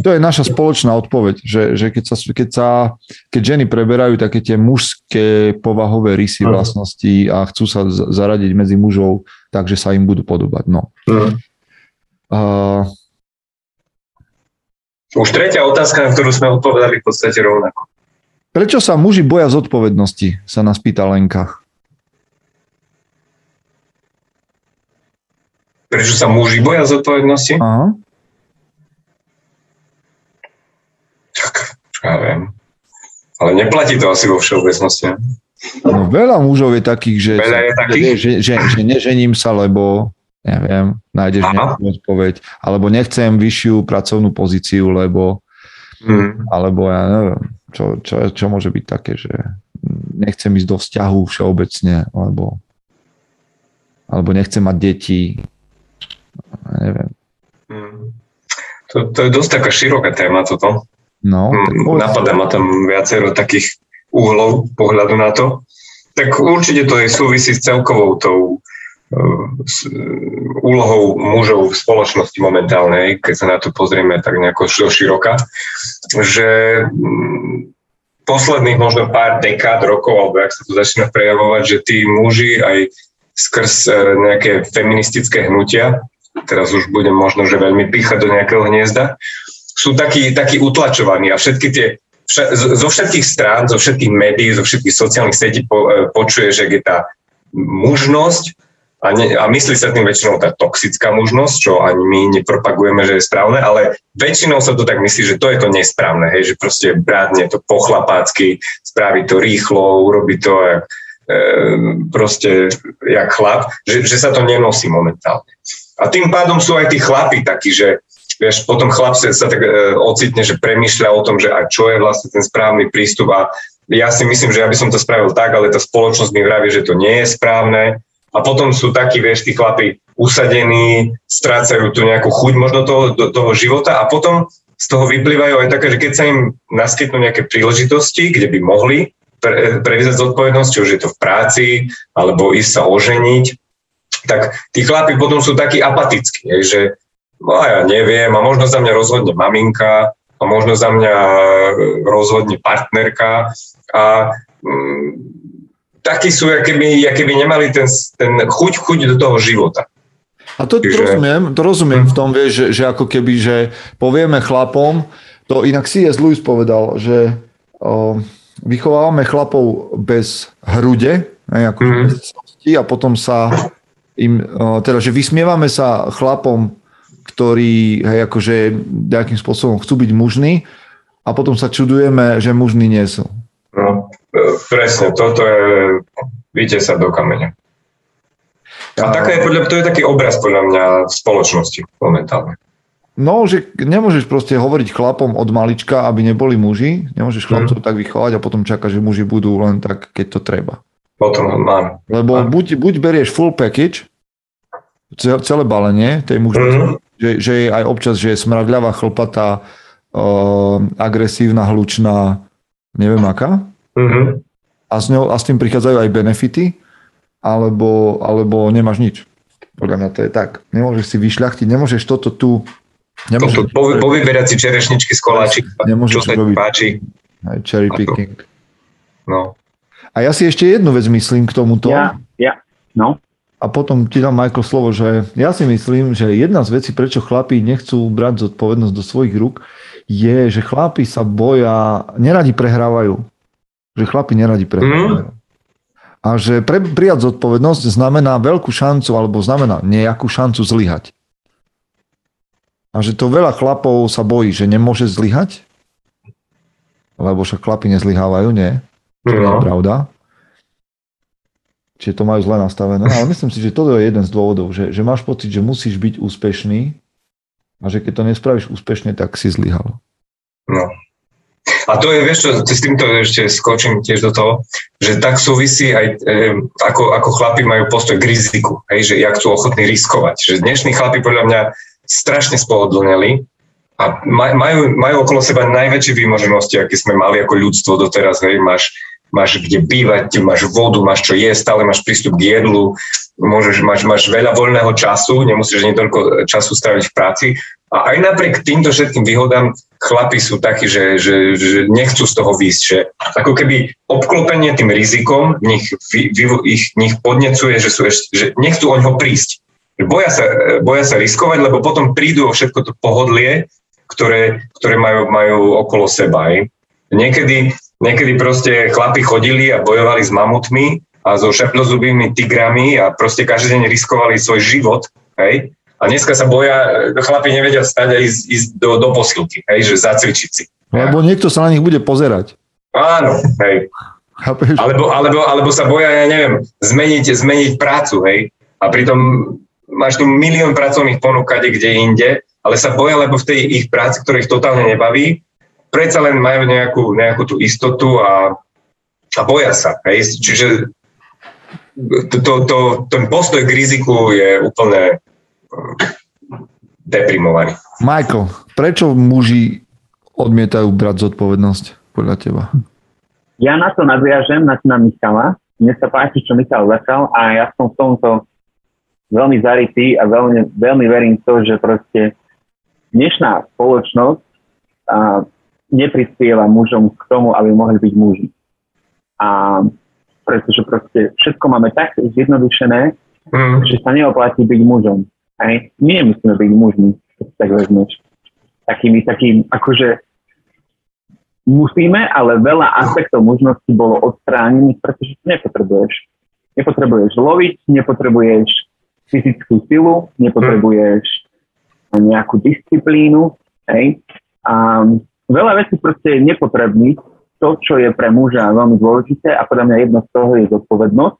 to je naša spoločná odpoveď, že, že keď, sa, keď, sa, keď ženy preberajú také tie mužské povahové rysy Mhm. vlastnosti a chcú sa z- zaradiť medzi mužov, takže sa im budú podobať. No. Hm. Uh, Už tretia otázka, na ktorú sme odpovedali v podstate rovnako. Prečo sa muži boja zodpovednosti, sa nás pýta Lenka. Prečo sa muži boja zodpovednosti? Aha. Tak, ja viem. Ale neplatí to asi vo všeobecnosti. No, veľa mužov je takých, že, Veľa je takých? že, že, že nežením sa, lebo neviem, nájdeš Aha. nejakú odpoveď, alebo nechcem vyššiu pracovnú pozíciu, lebo Mm. Alebo ja neviem, čo, čo, čo môže byť také, že nechcem ísť do vzťahu všeobecne, alebo, alebo nechcem mať deti. Neviem. Mm. To, to je dosť taká široká téma toto. No, mm, Napadá ma tam viacero takých uhlov pohľadu na to. Tak určite to je súvisí s celkovou tou s úlohou mužov v spoločnosti momentálnej, keď sa na to pozrieme tak nejako široka, že mm, posledných možno pár dekád, rokov, alebo ak sa to začína prejavovať, že tí muži aj skrz e, nejaké feministické hnutia, teraz už budem možno, že veľmi píchať do nejakého hniezda, sú takí, takí utlačovaní a všetky tie zo všetkých strán, zo všetkých médií, zo všetkých sociálnych sietí po, e, počuje, že je tá mužnosť a, ne, a myslí sa tým väčšinou tá toxická mužnosť, čo ani my nepropagujeme, že je správne, ale väčšinou sa to tak myslí, že to je to nesprávne, hej, že proste brádne to pochlapácky, spraví to rýchlo, urobí to jak, e, proste jak chlap, že, že sa to nenosí momentálne. A tým pádom sú aj tí chlapi takí, že vieš, potom chlap sa, sa tak e, ocitne, že premýšľa o tom, že a čo je vlastne ten správny prístup a ja si myslím, že ja by som to spravil tak, ale tá spoločnosť mi vraví, že to nie je správne a potom sú takí, vieš, tí chlapi usadení, strácajú tu nejakú chuť možno toho, do toho života a potom z toho vyplývajú aj také, že keď sa im naskytnú nejaké príležitosti, kde by mohli pre, prevzať zodpovednosť, či už je to v práci, alebo ísť sa oženiť, tak tí chlapi potom sú takí apatickí, že no ja neviem, a možno za mňa rozhodne maminka, a možno za mňa rozhodne partnerka a mm, takí sú, keby, keby nemali ten, ten chuť, chuť do toho života. A to, Čiže... to rozumiem, to rozumiem v tom, vieš, že, že ako keby, že povieme chlapom, to inak C.S. Lewis povedal, že o, vychovávame chlapov bez hrude, ne, ako mm. bez a potom sa im, o, teda, že vysmievame sa chlapom, ktorí, hej, akože nejakým spôsobom chcú byť mužní a potom sa čudujeme, že mužní nie sú. No, presne, toto je víte sa do kameňa. A taká je, podľa, to je taký obraz podľa mňa v spoločnosti momentálne. No, že nemôžeš proste hovoriť chlapom od malička, aby neboli muži, nemôžeš chlapcov mm. tak vychovať a potom čakať, že muži budú len tak, keď to treba. Potom mám. Lebo mám. Buď, buď berieš full package, celé balenie tej mužnosti, mm. že, že je aj občas, že je smradľavá, chlpatá, uh, agresívna, hlučná, neviem aká. Mm-hmm. A, s ňou, a s tým prichádzajú aj benefity, alebo, alebo nemáš nič. Podľa mňa to je tak. Nemôžeš si vyšľachtiť, nemôžeš toto tu... Nemôžeš, toto, po, povyberať si čerešničky z koláčik, čo sa ti páči. Aj cherry picking. No. A ja si ešte jednu vec myslím k tomuto. Ja, ja, no. A potom ti dám, Michael, slovo, že ja si myslím, že jedna z vecí, prečo chlapí nechcú brať zodpovednosť do svojich rúk, je, že chlapi sa boja, neradi prehrávajú. Že chlapi neradi prehrávajú. Mm. A že pre, prijať zodpovednosť znamená veľkú šancu, alebo znamená nejakú šancu zlyhať. A že to veľa chlapov sa bojí, že nemôže zlyhať, lebo však chlapi nezlyhávajú, nie? Čo no. je pravda. Čiže to majú zle nastavené. Ale myslím si, že toto je jeden z dôvodov, že, že máš pocit, že musíš byť úspešný a že keď to nespravíš úspešne, tak si zlyhal. No. A to je, vieš čo, s týmto ešte skočím tiež do toho, že tak súvisí aj, e, ako, ako chlapi majú postoj k riziku, hej, že jak sú ochotní riskovať. Že dnešní chlapi podľa mňa strašne spohodlneli a majú, majú okolo seba najväčšie výmoženosti, aké sme mali ako ľudstvo doteraz. Hej, máš, máš kde bývať, máš vodu, máš čo jesť, stále máš prístup k jedlu, môžeš, máš, máš veľa voľného času, nemusíš ani toľko času stráviť v práci a aj napriek týmto všetkým výhodám chlapi sú takí, že, že, že nechcú z toho výjsť. Že ako keby obklopenie tým rizikom nich, vy, vy, ich, nich podnecuje, že, sú ešte, že nechcú o ňoho prísť. Boja sa, boja sa riskovať, lebo potom prídu o všetko to pohodlie, ktoré, ktoré majú, majú okolo seba. Aj. Niekedy, niekedy proste chlapi chodili a bojovali s mamutmi a so šeplozubými tigrami a proste každý deň riskovali svoj život. Hej? A dneska sa boja, chlapi nevedia stať a ísť, ísť do, do posilky, hej, že zacvičiť si. Lebo niekto sa na nich bude pozerať. Áno, hej. Alebo, alebo, alebo sa boja, ja neviem, zmeniť, zmeniť prácu, hej. A pritom máš tu milión pracovných ponúk kde inde, ale sa boja, lebo v tej ich práci, ktorá ich totálne nebaví, predsa len majú nejakú, nejakú tú istotu a, a boja sa. Hej? Čiže to, to, to, ten postoj k riziku je úplne deprimovaný. Michael, prečo muži odmietajú brať zodpovednosť podľa teba? Ja na to nadviažem, na čo nám Michala. Mne sa páči, čo Michal začal a ja som v tomto veľmi zarytý a veľmi, veľmi verím to, že proste dnešná spoločnosť a, neprispieva mužom k tomu, aby mohli byť muži. A pretože proste všetko máme tak zjednodušené, mm. že sa neoplatí byť mužom. Aj my nemusíme byť mužmi, keď tak vezmeš. Takými, takým, akože musíme, ale veľa aspektov možností bolo odstránených, pretože nepotrebuješ. Nepotrebuješ loviť, nepotrebuješ fyzickú silu, nepotrebuješ nejakú disciplínu. Hej? A veľa vecí proste je nepotrebných, to, čo je pre muža veľmi dôležité a podľa mňa jedno z toho je zodpovednosť.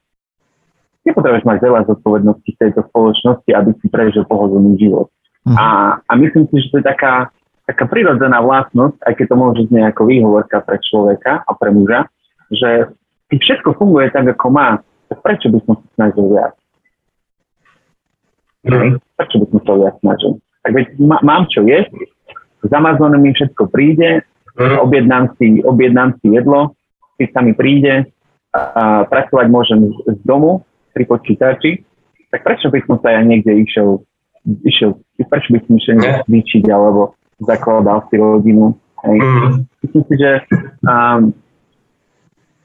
Nepotrebuješ mať veľa zodpovedností v tejto spoločnosti, aby si prežil pohodlný život. Mm. A, a myslím si, že to je taká, taká prirodzená vlastnosť, aj keď to môže znieť ako výhovorka pre človeka a pre muža, že keď všetko funguje tak, ako má, tak prečo by som sa snažil viac? Mm. Prečo by som sa viac snažil? Tak veď mám čo jesť, z Amazonu mi všetko príde, mm. objednám, si, objednám si jedlo, keď sa mi príde, a pracovať môžem z domu pri počítači, tak prečo by som sa ja niekde išiel, išiel prečo by som išiel cvičiť alebo zakladal si rodinu. Hej. Mm. Myslím si, že um,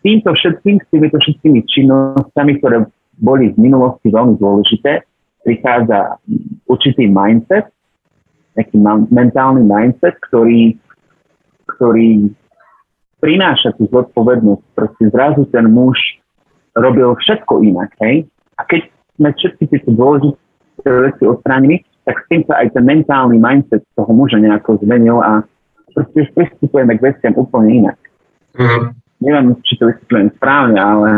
týmto všetkým, týmito všetkými činnosťami, ktoré boli v minulosti veľmi dôležité, prichádza určitý mindset, nejaký mentálny mindset, ktorý ktorý prináša tú zodpovednosť. Proste zrazu ten muž robil všetko inak, hej? A keď sme všetky tieto dôležité veci odstránili, tak s tým sa aj ten mentálny mindset toho muža nejako zmenil a proste pristupujeme k veciam úplne inak. Mm-hmm. Neviem, či to vysvetľujem správne, ale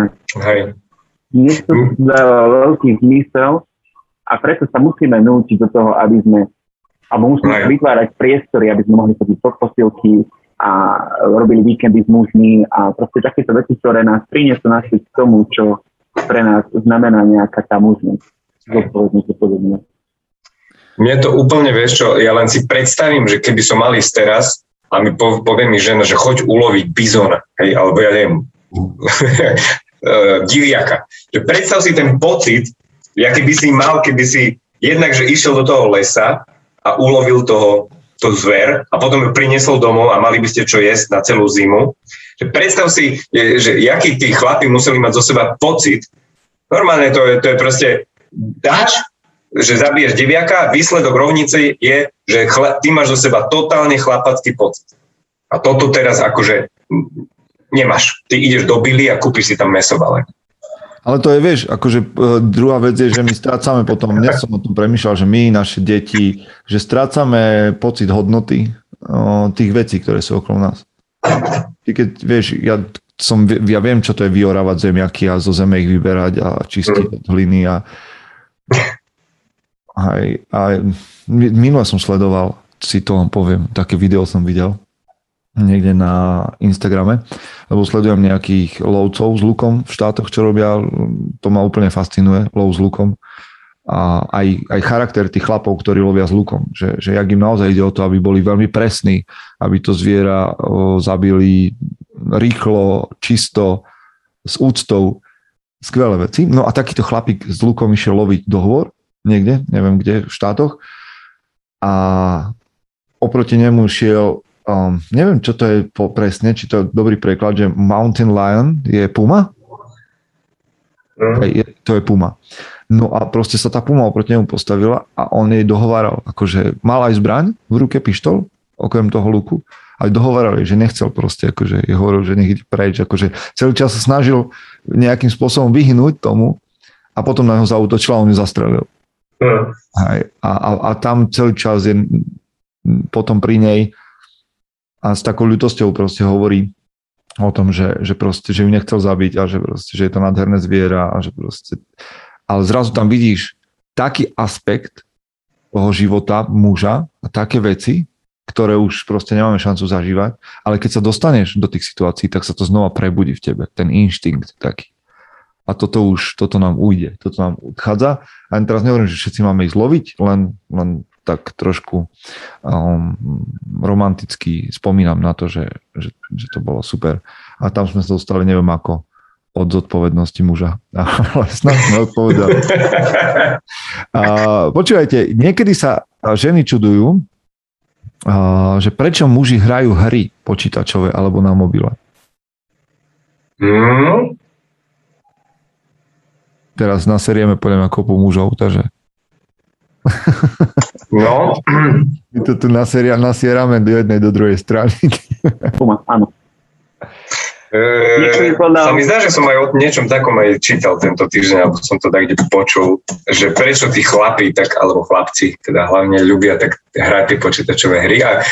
Hej. mne to mm. dáva veľký zmysel a preto sa musíme naučiť do toho, aby sme alebo musíme Hej. vytvárať priestory, aby sme mohli chodiť pod posilky, a robili víkendy s mužmi a proste takéto veci, ktoré nás prinesú našli k tomu, čo pre nás znamená nejaká tá mužnosť, zodpovednosť a podobne. Mne to úplne, vieš čo, ja len si predstavím, že keby som mal ísť teraz a mi povie mi žena, že choď uloviť bizona, hej, alebo ja neviem, <laughs> diviaka. Že predstav si ten pocit, aký by si mal, keby si jednak, že išiel do toho lesa a ulovil toho to zver a potom ju priniesol domov a mali by ste čo jesť na celú zimu. Predstav si, že jaký tí chlapi museli mať zo seba pocit. Normálne to je, to je proste dač, že zabiješ deviaka výsledok rovnice je, že chla, ty máš zo seba totálne chlapacký pocit. A toto teraz akože nemáš. Ty ideš do Billy a kúpiš si tam mesobalek. Ale to je, vieš, akože e, druhá vec je, že my strácame potom, dnes som o tom premyšľal, že my, naše deti, že strácame pocit hodnoty tých vecí, ktoré sú okolo nás. Ty keď, vieš, ja, som, ja viem, čo to je vyorávať zemiaky a zo zeme ich vyberať a čistiť od hliny a aj, aj minule som sledoval, si to vám poviem, také video som videl, niekde na Instagrame, lebo sledujem nejakých lovcov s lukom v štátoch, čo robia, to ma úplne fascinuje, lov s lukom. A aj, aj charakter tých chlapov, ktorí lovia s lukom, že, že jak im naozaj ide o to, aby boli veľmi presní, aby to zviera o, zabili rýchlo, čisto, s úctou, skvelé veci. No a takýto chlapík s lukom išiel loviť dohovor, niekde, neviem kde, v štátoch. A oproti nemu šiel um, neviem, čo to je po, presne, či to je dobrý preklad, že Mountain Lion je puma? Mm. Je, to je puma. No a proste sa tá puma oproti nemu postavila a on jej dohováral, akože mal aj zbraň v ruke, pištol, okrem toho luku, ale dohováral jej, že nechcel proste, akože je hovoril, že nech ide preč, akože celý čas sa snažil nejakým spôsobom vyhnúť tomu a potom na neho zautočil a on ju zastrelil. Mm. A, a, a tam celý čas je potom pri nej a s takou ľutosťou proste hovorí o tom, že, že, proste, že ju nechcel zabiť a že, proste, že je to nádherné zviera a že proste... Ale zrazu tam vidíš taký aspekt toho života muža a také veci, ktoré už proste nemáme šancu zažívať, ale keď sa dostaneš do tých situácií, tak sa to znova prebudí v tebe, ten inštinkt taký. A toto už, toto nám ujde, toto nám odchádza. A teraz nehovorím, že všetci máme ísť loviť, len, len tak trošku um, romanticky spomínam na to, že, že, že to bolo super. A tam sme sa dostali neviem ako od zodpovednosti muža. <laughs> Ale snad sme odpovedali. A, počúvajte, niekedy sa ženy čudujú, a, že prečo muži hrajú hry počítačové alebo na mobile. Mm. Teraz naserieme podľa mňa kopu mužov, takže... No. My to tu nasierame do jednej, do druhej strany. Áno. E, sa mi zdá, že som aj o niečom takom aj čítal tento týždeň, alebo som to tak kde počul, že prečo tí chlapí, tak, alebo chlapci, teda hlavne ľubia tak hrať tie počítačové hry. A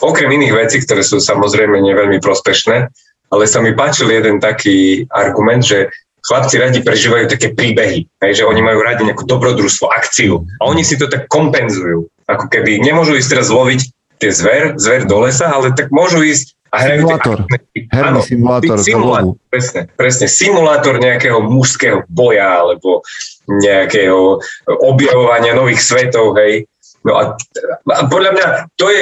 okrem iných vecí, ktoré sú samozrejme neveľmi prospešné, ale sa mi páčil jeden taký argument, že chlapci radi prežívajú také príbehy, hej, že oni majú radi nejakú dobrodružstvo, akciu a oni si to tak kompenzujú. Ako keby nemôžu ísť teraz loviť tie zver, zver do lesa, ale tak môžu ísť a hrajú simulátor. Herný simulátor. simulátor presne, presne. Simulátor nejakého mužského boja alebo nejakého objavovania nových svetov, hej. No a, a podľa mňa to je,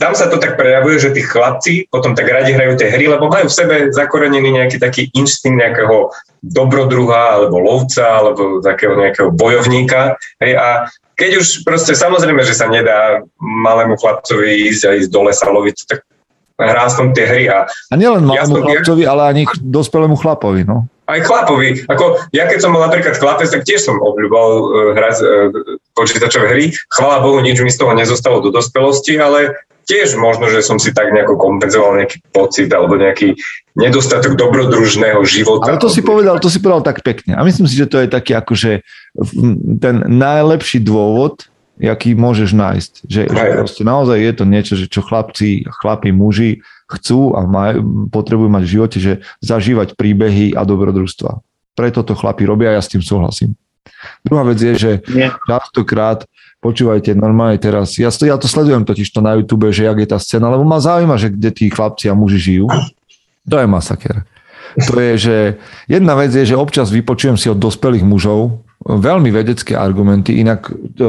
tam sa to tak prejavuje, že tí chlapci potom tak radi hrajú tie hry, lebo majú v sebe zakorenený nejaký taký instinkt nejakého dobrodruha alebo lovca alebo takého nejakého bojovníka. Hej, a keď už proste samozrejme, že sa nedá malému chlapcovi ísť a ísť do lesa loviť, tak hrá som tie hry. A, a nielen malému chlapcovi, ale ani dospelému chlapovi, no. Aj chlapovi. Ako, ja keď som bol napríklad chlapec, tak tiež som obľúbal uh, hrať uh, počítačové hry. Chvála Bohu, nič mi z toho nezostalo do dospelosti, ale tiež možno, že som si tak nejako kompenzoval nejaký pocit alebo nejaký nedostatok dobrodružného života. Ale to si povedal, to si povedal tak pekne. A myslím si, že to je taký akože ten najlepší dôvod, jaký môžeš nájsť. Že, že proste naozaj je to niečo, že čo chlapci, chlapi, muži chcú a maj, potrebujú mať v živote, že zažívať príbehy a dobrodružstva. Preto to chlapi robia a ja s tým súhlasím. Druhá vec je, že častokrát počúvajte, normálne teraz, ja to, ja to sledujem totiž to na YouTube, že jak je tá scéna, lebo ma zaujíma, že kde tí chlapci a muži žijú. To je masaker. To je, že jedna vec je, že občas vypočujem si od dospelých mužov, veľmi vedecké argumenty. Inak to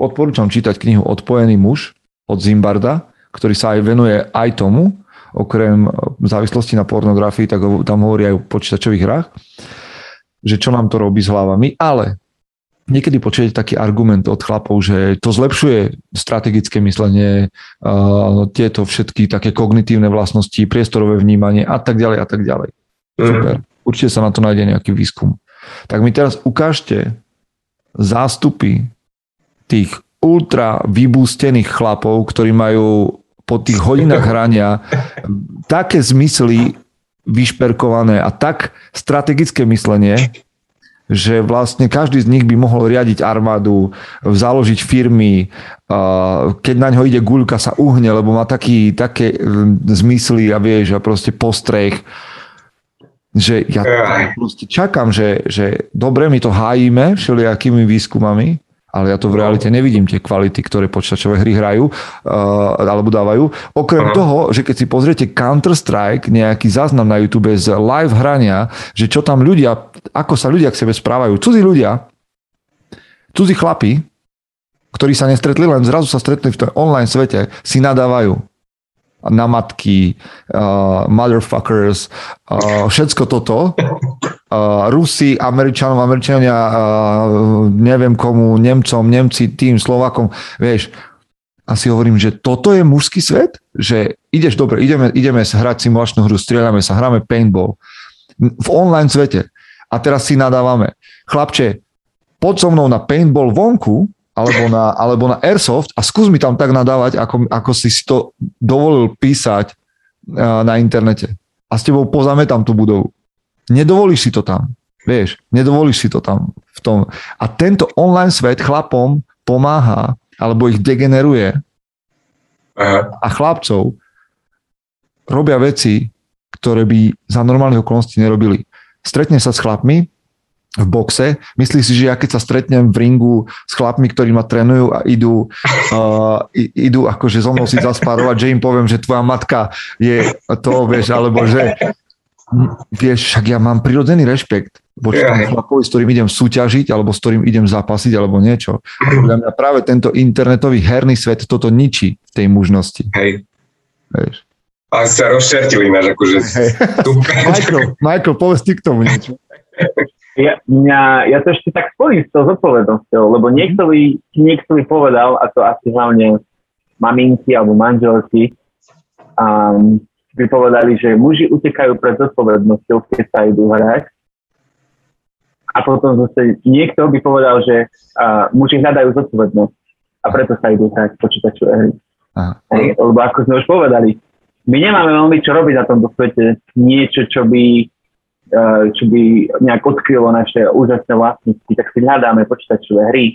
odporúčam čítať knihu Odpojený muž od Zimbarda, ktorý sa aj venuje aj tomu, okrem závislosti na pornografii, tak tam hovorí aj o počítačových hrách, že čo nám to robí s hlavami, ale niekedy počujete taký argument od chlapov, že to zlepšuje strategické myslenie, tieto všetky také kognitívne vlastnosti, priestorové vnímanie a tak ďalej a tak ďalej. Mhm. Super. Určite sa na to nájde nejaký výskum. Tak mi teraz ukážte zástupy tých ultra vybústených chlapov, ktorí majú po tých hodinách <laughs> hrania také zmysly vyšperkované a tak strategické myslenie, že vlastne každý z nich by mohol riadiť armádu, založiť firmy, keď na ňo ide guľka, sa uhne, lebo má taký, také zmysly a vieš, a proste postreh že ja proste čakám, že, že dobre, my to hájime všelijakými výskumami, ale ja to v realite nevidím, tie kvality, ktoré počítačové hry hrajú uh, alebo dávajú. Okrem uh-huh. toho, že keď si pozriete Counter-Strike, nejaký záznam na YouTube z live hrania, že čo tam ľudia, ako sa ľudia k sebe správajú, cudzí ľudia, cudzí chlapi, ktorí sa nestretli, len zrazu sa stretli v tom online svete, si nadávajú na matky, uh, motherfuckers, uh, všetko toto. <laughs> Uh, Rusi, Američanom, Američania, uh, neviem komu, Nemcom, Nemci, tým, Slovakom, vieš, a si hovorím, že toto je mužský svet? Že ideš, dobre, ideme, ideme hrať simulačnú hru, strieľame sa, hráme paintball v online svete. A teraz si nadávame. Chlapče, poď so mnou na paintball vonku alebo na, <laughs> alebo na Airsoft a skús mi tam tak nadávať, ako, ako si si to dovolil písať na internete. A s tebou pozametám tú budovu. Nedovolíš si to tam. Vieš, nedovolíš si to tam v tom. A tento online svet chlapom pomáha, alebo ich degeneruje Aha. a chlapcov robia veci, ktoré by za normálnych okolností nerobili. Stretne sa s chlapmi v boxe. Myslíš si, že ja keď sa stretnem v ringu s chlapmi, ktorí ma trénujú a idú, <laughs> uh, idú akože so mnou si zaspárovať, že im poviem, že tvoja matka je to, vieš, alebo že vieš, však ja mám prirodzený rešpekt voči tomu chlapovi, s ktorým idem súťažiť, alebo s ktorým idem zapasiť, alebo niečo. Podľa mňa práve tento internetový herný svet toto ničí v tej mužnosti. Hej. Vieš. A sa rozšertili náš akože... Hey. Michael, Michael, povedz ty k tomu niečo. Ja, mňa, ja to ešte tak spojím s tou zodpovednosťou, lebo niekto by, niekto by povedal, a to asi hlavne maminky alebo manželky, um, by povedali, že muži utekajú pred zodpovednosťou, keď sa idú hrať. A potom zase niekto by povedal, že uh, muži hľadajú zodpovednosť a preto sa idú hrať počítačové hry. Hej, lebo ako sme už povedali, my nemáme veľmi čo robiť na tomto svete, niečo, čo by čo by nejak odkrylo naše úžasné vlastnosti, tak si hľadáme počítačové hry.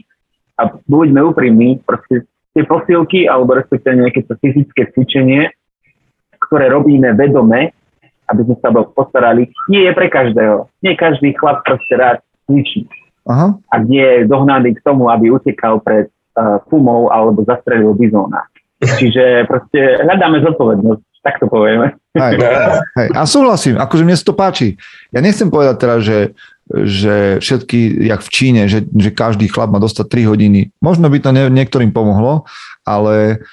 A buďme úprimní, proste tie posilky, alebo respektíve nejaké to fyzické cvičenie, ktoré robíme vedome, aby sme sa postarali, nie je pre každého. Nie každý chlap proste rád cvičí. Aha. A nie je dohnaný k tomu, aby utekal pred uh, pumou alebo zastrelil bizóna. Čiže proste hľadáme zodpovednosť tak to povieme. Hej, <laughs> hej. A súhlasím, akože mne sa to páči. Ja nechcem povedať teraz, že, že všetky, jak v Číne, že, že každý chlap má dostať 3 hodiny. Možno by to nie, niektorým pomohlo, ale,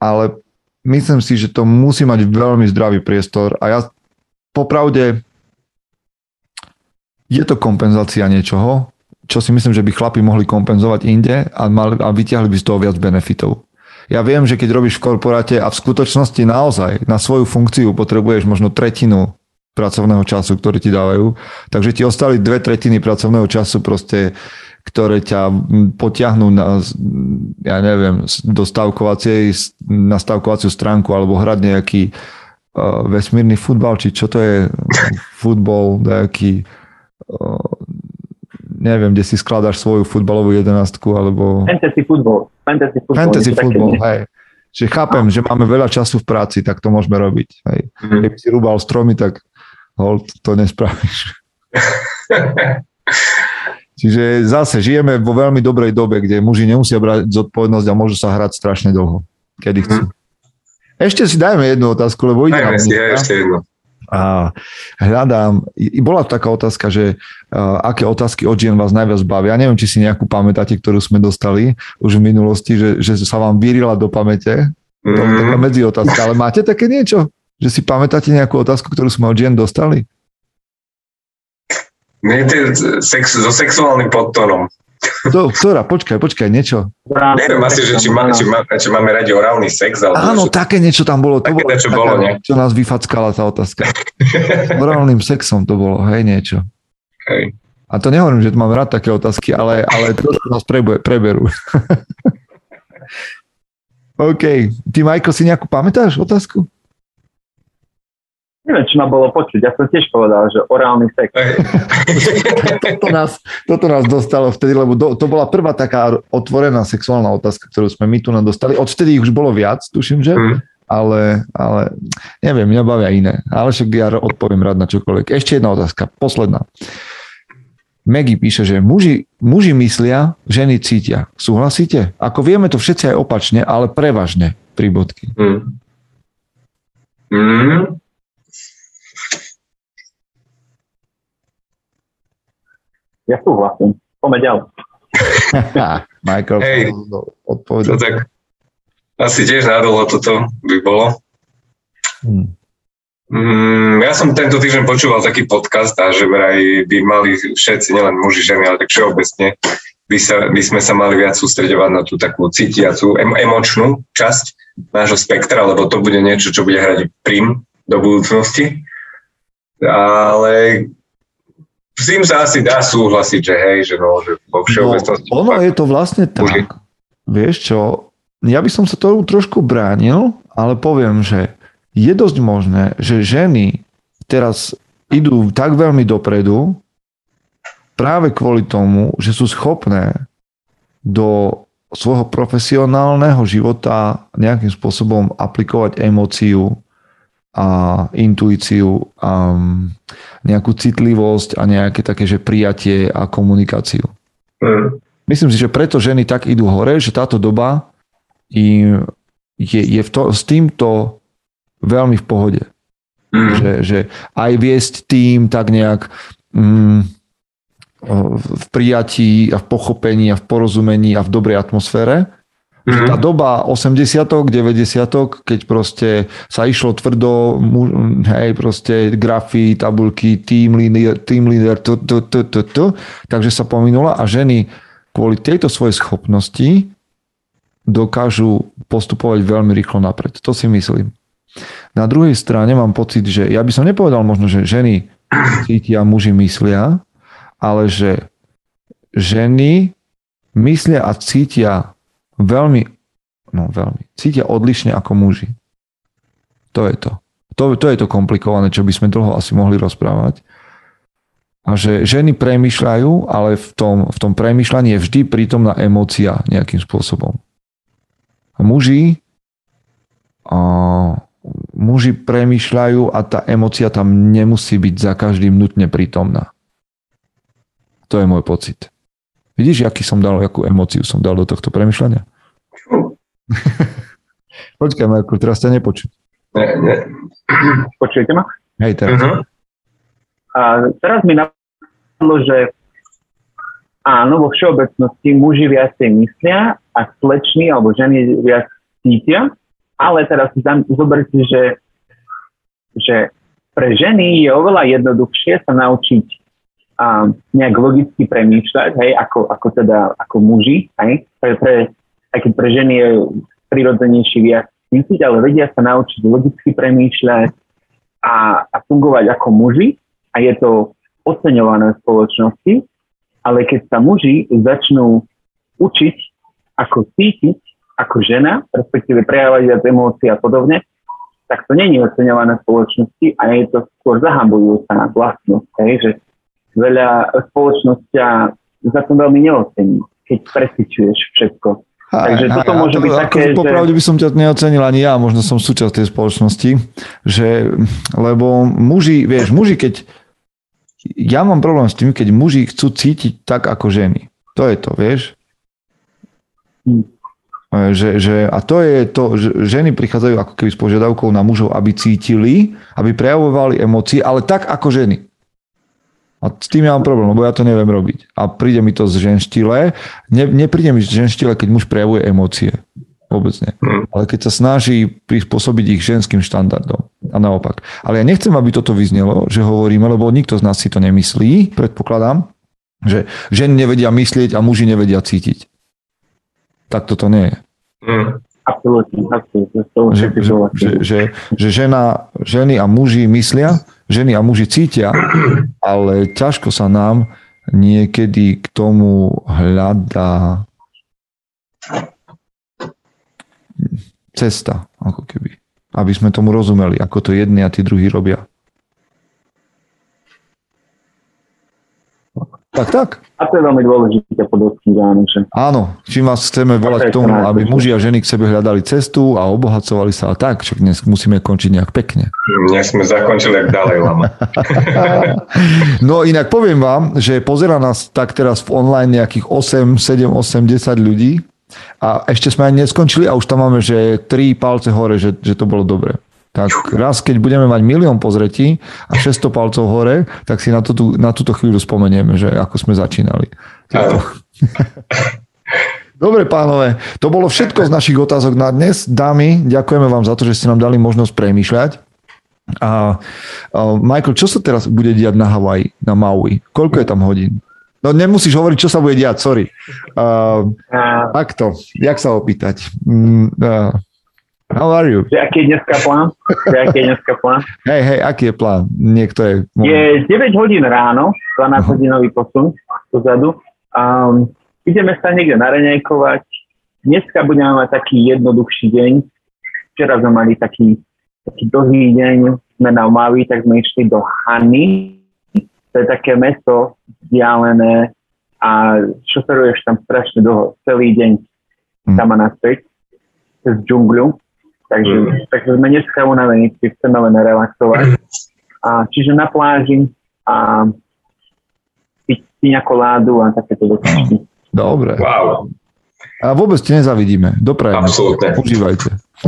ale myslím si, že to musí mať veľmi zdravý priestor a ja popravde je to kompenzácia niečoho, čo si myslím, že by chlapi mohli kompenzovať inde a, mali, a vyťahli by z toho viac benefitov. Ja viem, že keď robíš v korporáte a v skutočnosti naozaj na svoju funkciu potrebuješ možno tretinu pracovného času, ktorý ti dávajú, takže ti ostali dve tretiny pracovného času proste ktoré ťa potiahnú na, ja neviem, do stavkovacej, na stavkovaciu stránku alebo hrať nejaký uh, vesmírny futbal, či čo to je <laughs> futbol, nejaký uh, neviem, kde si skladáš svoju futbalovú jedenastku, alebo... Fantasy football. Fantasy football, Fantasy football hej. Čiže chápem, že máme veľa času v práci, tak to môžeme robiť. Hej. Mm-hmm. Keby si rúbal stromy, tak hold, to nespravíš. <laughs> Čiže zase žijeme vo veľmi dobrej dobe, kde muži nemusia brať zodpovednosť a môžu sa hrať strašne dlho, kedy chcú. Mm. Ešte si dajme jednu otázku, lebo ide Dajme si, ešte jednu a hľadám, bola taká otázka, že uh, aké otázky od žien vás najviac bavia. Ja neviem, či si nejakú pamätáte, ktorú sme dostali už v minulosti, že, že sa vám vyrila do pamäte. Mm-hmm. To je taká mhm. medzi otázka, ale máte také niečo? Že si pamätáte nejakú otázku, ktorú sme od žien dostali? Nie, je sex, so sexuálnym podtónom. To, ktorá? Počkaj, počkaj, niečo. Neviem asi, že či, má, či, má, či máme radi orálny sex. Ale Áno, že... také niečo tam bolo. To také bolo, niečo taká, bolo, nie? Čo nás vyfackala tá otázka. <laughs> orálnym sexom to bolo, hej, niečo. Hej. A to nehovorím, že mám rád také otázky, ale, ale to nás prebe, preberú. <laughs> OK. Ty, Michael, si nejakú pamätáš otázku? Neviem, či ma bolo počuť. Ja som tiež povedal, že orálny sex. <laughs> toto, nás, toto nás dostalo vtedy, lebo do, to bola prvá taká otvorená sexuálna otázka, ktorú sme my tu nám dostali. Odvtedy ich už bolo viac, tuším, že? Mm. Ale, ale neviem, mňa bavia iné. Ale však ja odpoviem rád na čokoľvek. Ešte jedna otázka, posledná. Maggie píše, že muži, muži myslia, ženy cítia. Súhlasíte? Ako vieme to všetci aj opačne, ale prevažne pri bodky. Mm. Mm. Ja súhlasím. Poďme ďalej. <laughs> Michael Hej, odpovedal. No tak asi tiež nádolo toto by bolo. Hmm. Mm, ja som tento týždeň počúval taký podcast a že vraj by mali všetci, nielen muži, ženy, ale tak všeobecne, by, sa, by sme sa mali viac sústredovať na tú takú cítiacu, em, emočnú časť nášho spektra, lebo to bude niečo, čo bude hrať prim do budúcnosti. Ale s tým sa asi dá súhlasiť, že hej, že no, že vo všeobecnosti... No, ono je to vlastne tak, muži. vieš čo, ja by som sa tomu trošku bránil, ale poviem, že je dosť možné, že ženy teraz idú tak veľmi dopredu práve kvôli tomu, že sú schopné do svojho profesionálneho života nejakým spôsobom aplikovať emóciu a intuíciu a nejakú citlivosť a nejaké také, že prijatie a komunikáciu. Mm. Myslím si, že preto ženy tak idú hore, že táto doba im je, je v to, s týmto veľmi v pohode. Mm. Že, že aj viesť tým tak nejak mm, v prijatí a v pochopení a v porozumení a v dobrej atmosfére. Mm-hmm. Tá doba 80 90 keď proste sa išlo tvrdo, hej, proste grafy, tabulky, team leader, team leader to, to, to, to, to, takže sa pominula a ženy kvôli tejto svojej schopnosti dokážu postupovať veľmi rýchlo napred. To si myslím. Na druhej strane mám pocit, že ja by som nepovedal možno, že ženy <clears throat> cítia, muži myslia, ale že ženy myslia a cítia veľmi, no veľmi, cítia odlišne ako muži. To je to. To, to je to komplikované, čo by sme dlho asi mohli rozprávať. A že ženy premyšľajú, ale v tom, v tom premyšľaní je vždy prítomná emócia nejakým spôsobom. A muži, a muži premyšľajú a tá emócia tam nemusí byť za každým nutne prítomná. To je môj pocit. Vidíš, aký som dal, akú emóciu som dal do tohto premyšľania? <laughs> Počkaj, Marko, teraz ťa nepočuť. Ne, ne. Počujete ma? Hej, teraz. Uh-huh. A teraz mi napadlo, že áno, vo všeobecnosti muži viacej myslia a sleční alebo ženy viac cítia, ale teraz si zoberte, že, že pre ženy je oveľa jednoduchšie sa naučiť a nejak logicky premýšľať, hej, ako, ako teda, ako muži, hej, pre, pre, aj keď pre ženy je prirodzenejší viac cítiť, ale vedia sa naučiť logicky premýšľať a, a fungovať ako muži a je to oceňované v spoločnosti, ale keď sa muži začnú učiť, ako cítiť ako žena, respektíve prejavovať viac emócií a podobne, tak to je oceňované v spoločnosti a je to skôr zahambujúca vlastnosť, hej, že veľa spoločnosť za to veľmi neocení, keď presvičuješ všetko. Aj, Takže aj, toto môže to, byť také, že... Popravde by som ťa neocenil ani ja, možno som súčasť tej spoločnosti, že, lebo muži, vieš, muži, keď ja mám problém s tým, keď muži chcú cítiť tak ako ženy. To je to, vieš? Hm. Že, že, a to je to, že ženy prichádzajú ako keby s požiadavkou na mužov, aby cítili, aby prejavovali emócie, ale tak ako ženy. A s tým ja mám problém, lebo ja to neviem robiť. A príde mi to z ženštile. Ne, nepríde mi z ženštile, keď muž prejavuje emócie. Vôbec nie. Hmm. Ale keď sa snaží prispôsobiť ich ženským štandardom. A naopak. Ale ja nechcem, aby toto vyznelo, že hovoríme, lebo nikto z nás si to nemyslí, predpokladám, že ženy nevedia myslieť a muži nevedia cítiť. Tak toto nie je. Hmm. Absolutne, absolútne. Že, že, že, že, že žena, ženy a muži myslia, ženy a muži cítia, ale ťažko sa nám niekedy k tomu hľadá cesta, ako keby. Aby sme tomu rozumeli, ako to jedni a tí druhí robia. Tak, tak. A to je veľmi dôležité podotknúť, áno. Že... Áno, čím vás chceme volať k tomu, aby muži a ženy k sebe hľadali cestu a obohacovali sa a tak, čo dnes musíme končiť nejak pekne. Dnes sme zakončili jak ďalej lama. <laughs> no inak poviem vám, že pozera nás tak teraz v online nejakých 8, 7, 8, 10 ľudí a ešte sme ani neskončili a už tam máme, že 3 palce hore, že, že to bolo dobre tak raz, keď budeme mať milión pozretí a 600 palcov hore, tak si na, tú, na túto chvíľu spomenieme, že ako sme začínali. <laughs> Dobre, pánové, to bolo všetko z našich otázok na dnes. Dámy, ďakujeme vám za to, že ste nám dali možnosť premýšľať. A, a Michael, čo sa teraz bude diať na Havaji, na Maui? Koľko je tam hodín? No nemusíš hovoriť, čo sa bude diať, sorry. Uh, takto, jak sa opýtať? uh, How are you? Že aký je dneska plán? Že aký je dneska plán? <laughs> Hej, hej, aký je plán? Niekto je... Je 9 hodín ráno, 12 hodinový posun dozadu. Um, ideme sa niekde nareňajkovať. Dneska budeme mať taký jednoduchší deň. Včera sme mali taký, taký dlhý deň, sme na Omavi, tak sme išli do Hany. To je také mesto vzdialené a šoferuješ tam strašne dlho, celý deň hm. tam a naspäť cez džungľu takže, Mhm. takže sme dneska unavení, či chceme len relaxovať. A, čiže na pláži a piť piňa koládu a takéto veci. Dobre. Wow, A vôbec ti nezavidíme. Doprajeme. absolútne. Užívajte. <laughs>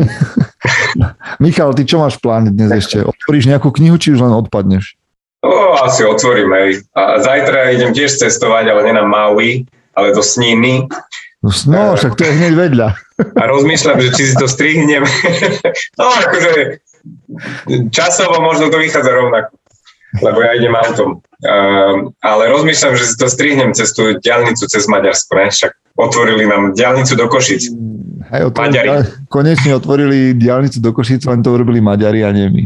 Michal, ty čo máš v pláne dnes ešte? Otvoríš nejakú knihu, či už len odpadneš? O, asi otvorím, hej. A zajtra idem tiež cestovať, ale nie na Maui, ale do Sníny. No, no však to je hneď vedľa. A rozmýšľam, že či si to strihnem. <laughs> no, akože časovo možno to vychádza rovnako, lebo ja idem autom. Um, ale rozmýšľam, že si to strihnem cez tú diálnicu cez Maďarsko, ne? Však otvorili nám diálnicu do Košic. Hej, otvorili, konečne otvorili diálnicu do Košic, len to urobili Maďari a nie my.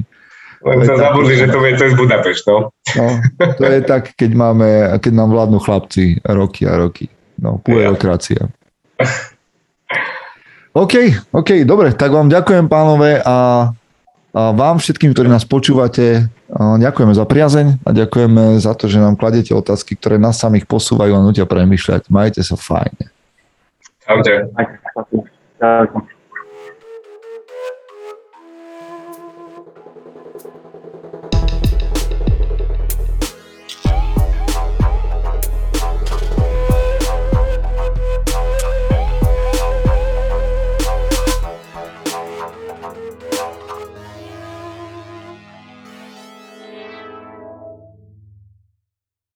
Len sa zabudli, že to je cez Budapešť, no. No, to je <laughs> tak, keď, máme, keď nám vládnu chlapci roky a roky. No, puerokracia. OK, OK, dobre, tak vám ďakujem pánové a, a vám všetkým, ktorí nás počúvate, ďakujeme za priazeň a ďakujeme za to, že nám kladete otázky, ktoré nás samých posúvajú a nutia premyšľať. Majte sa fajne. Čaute. Tak.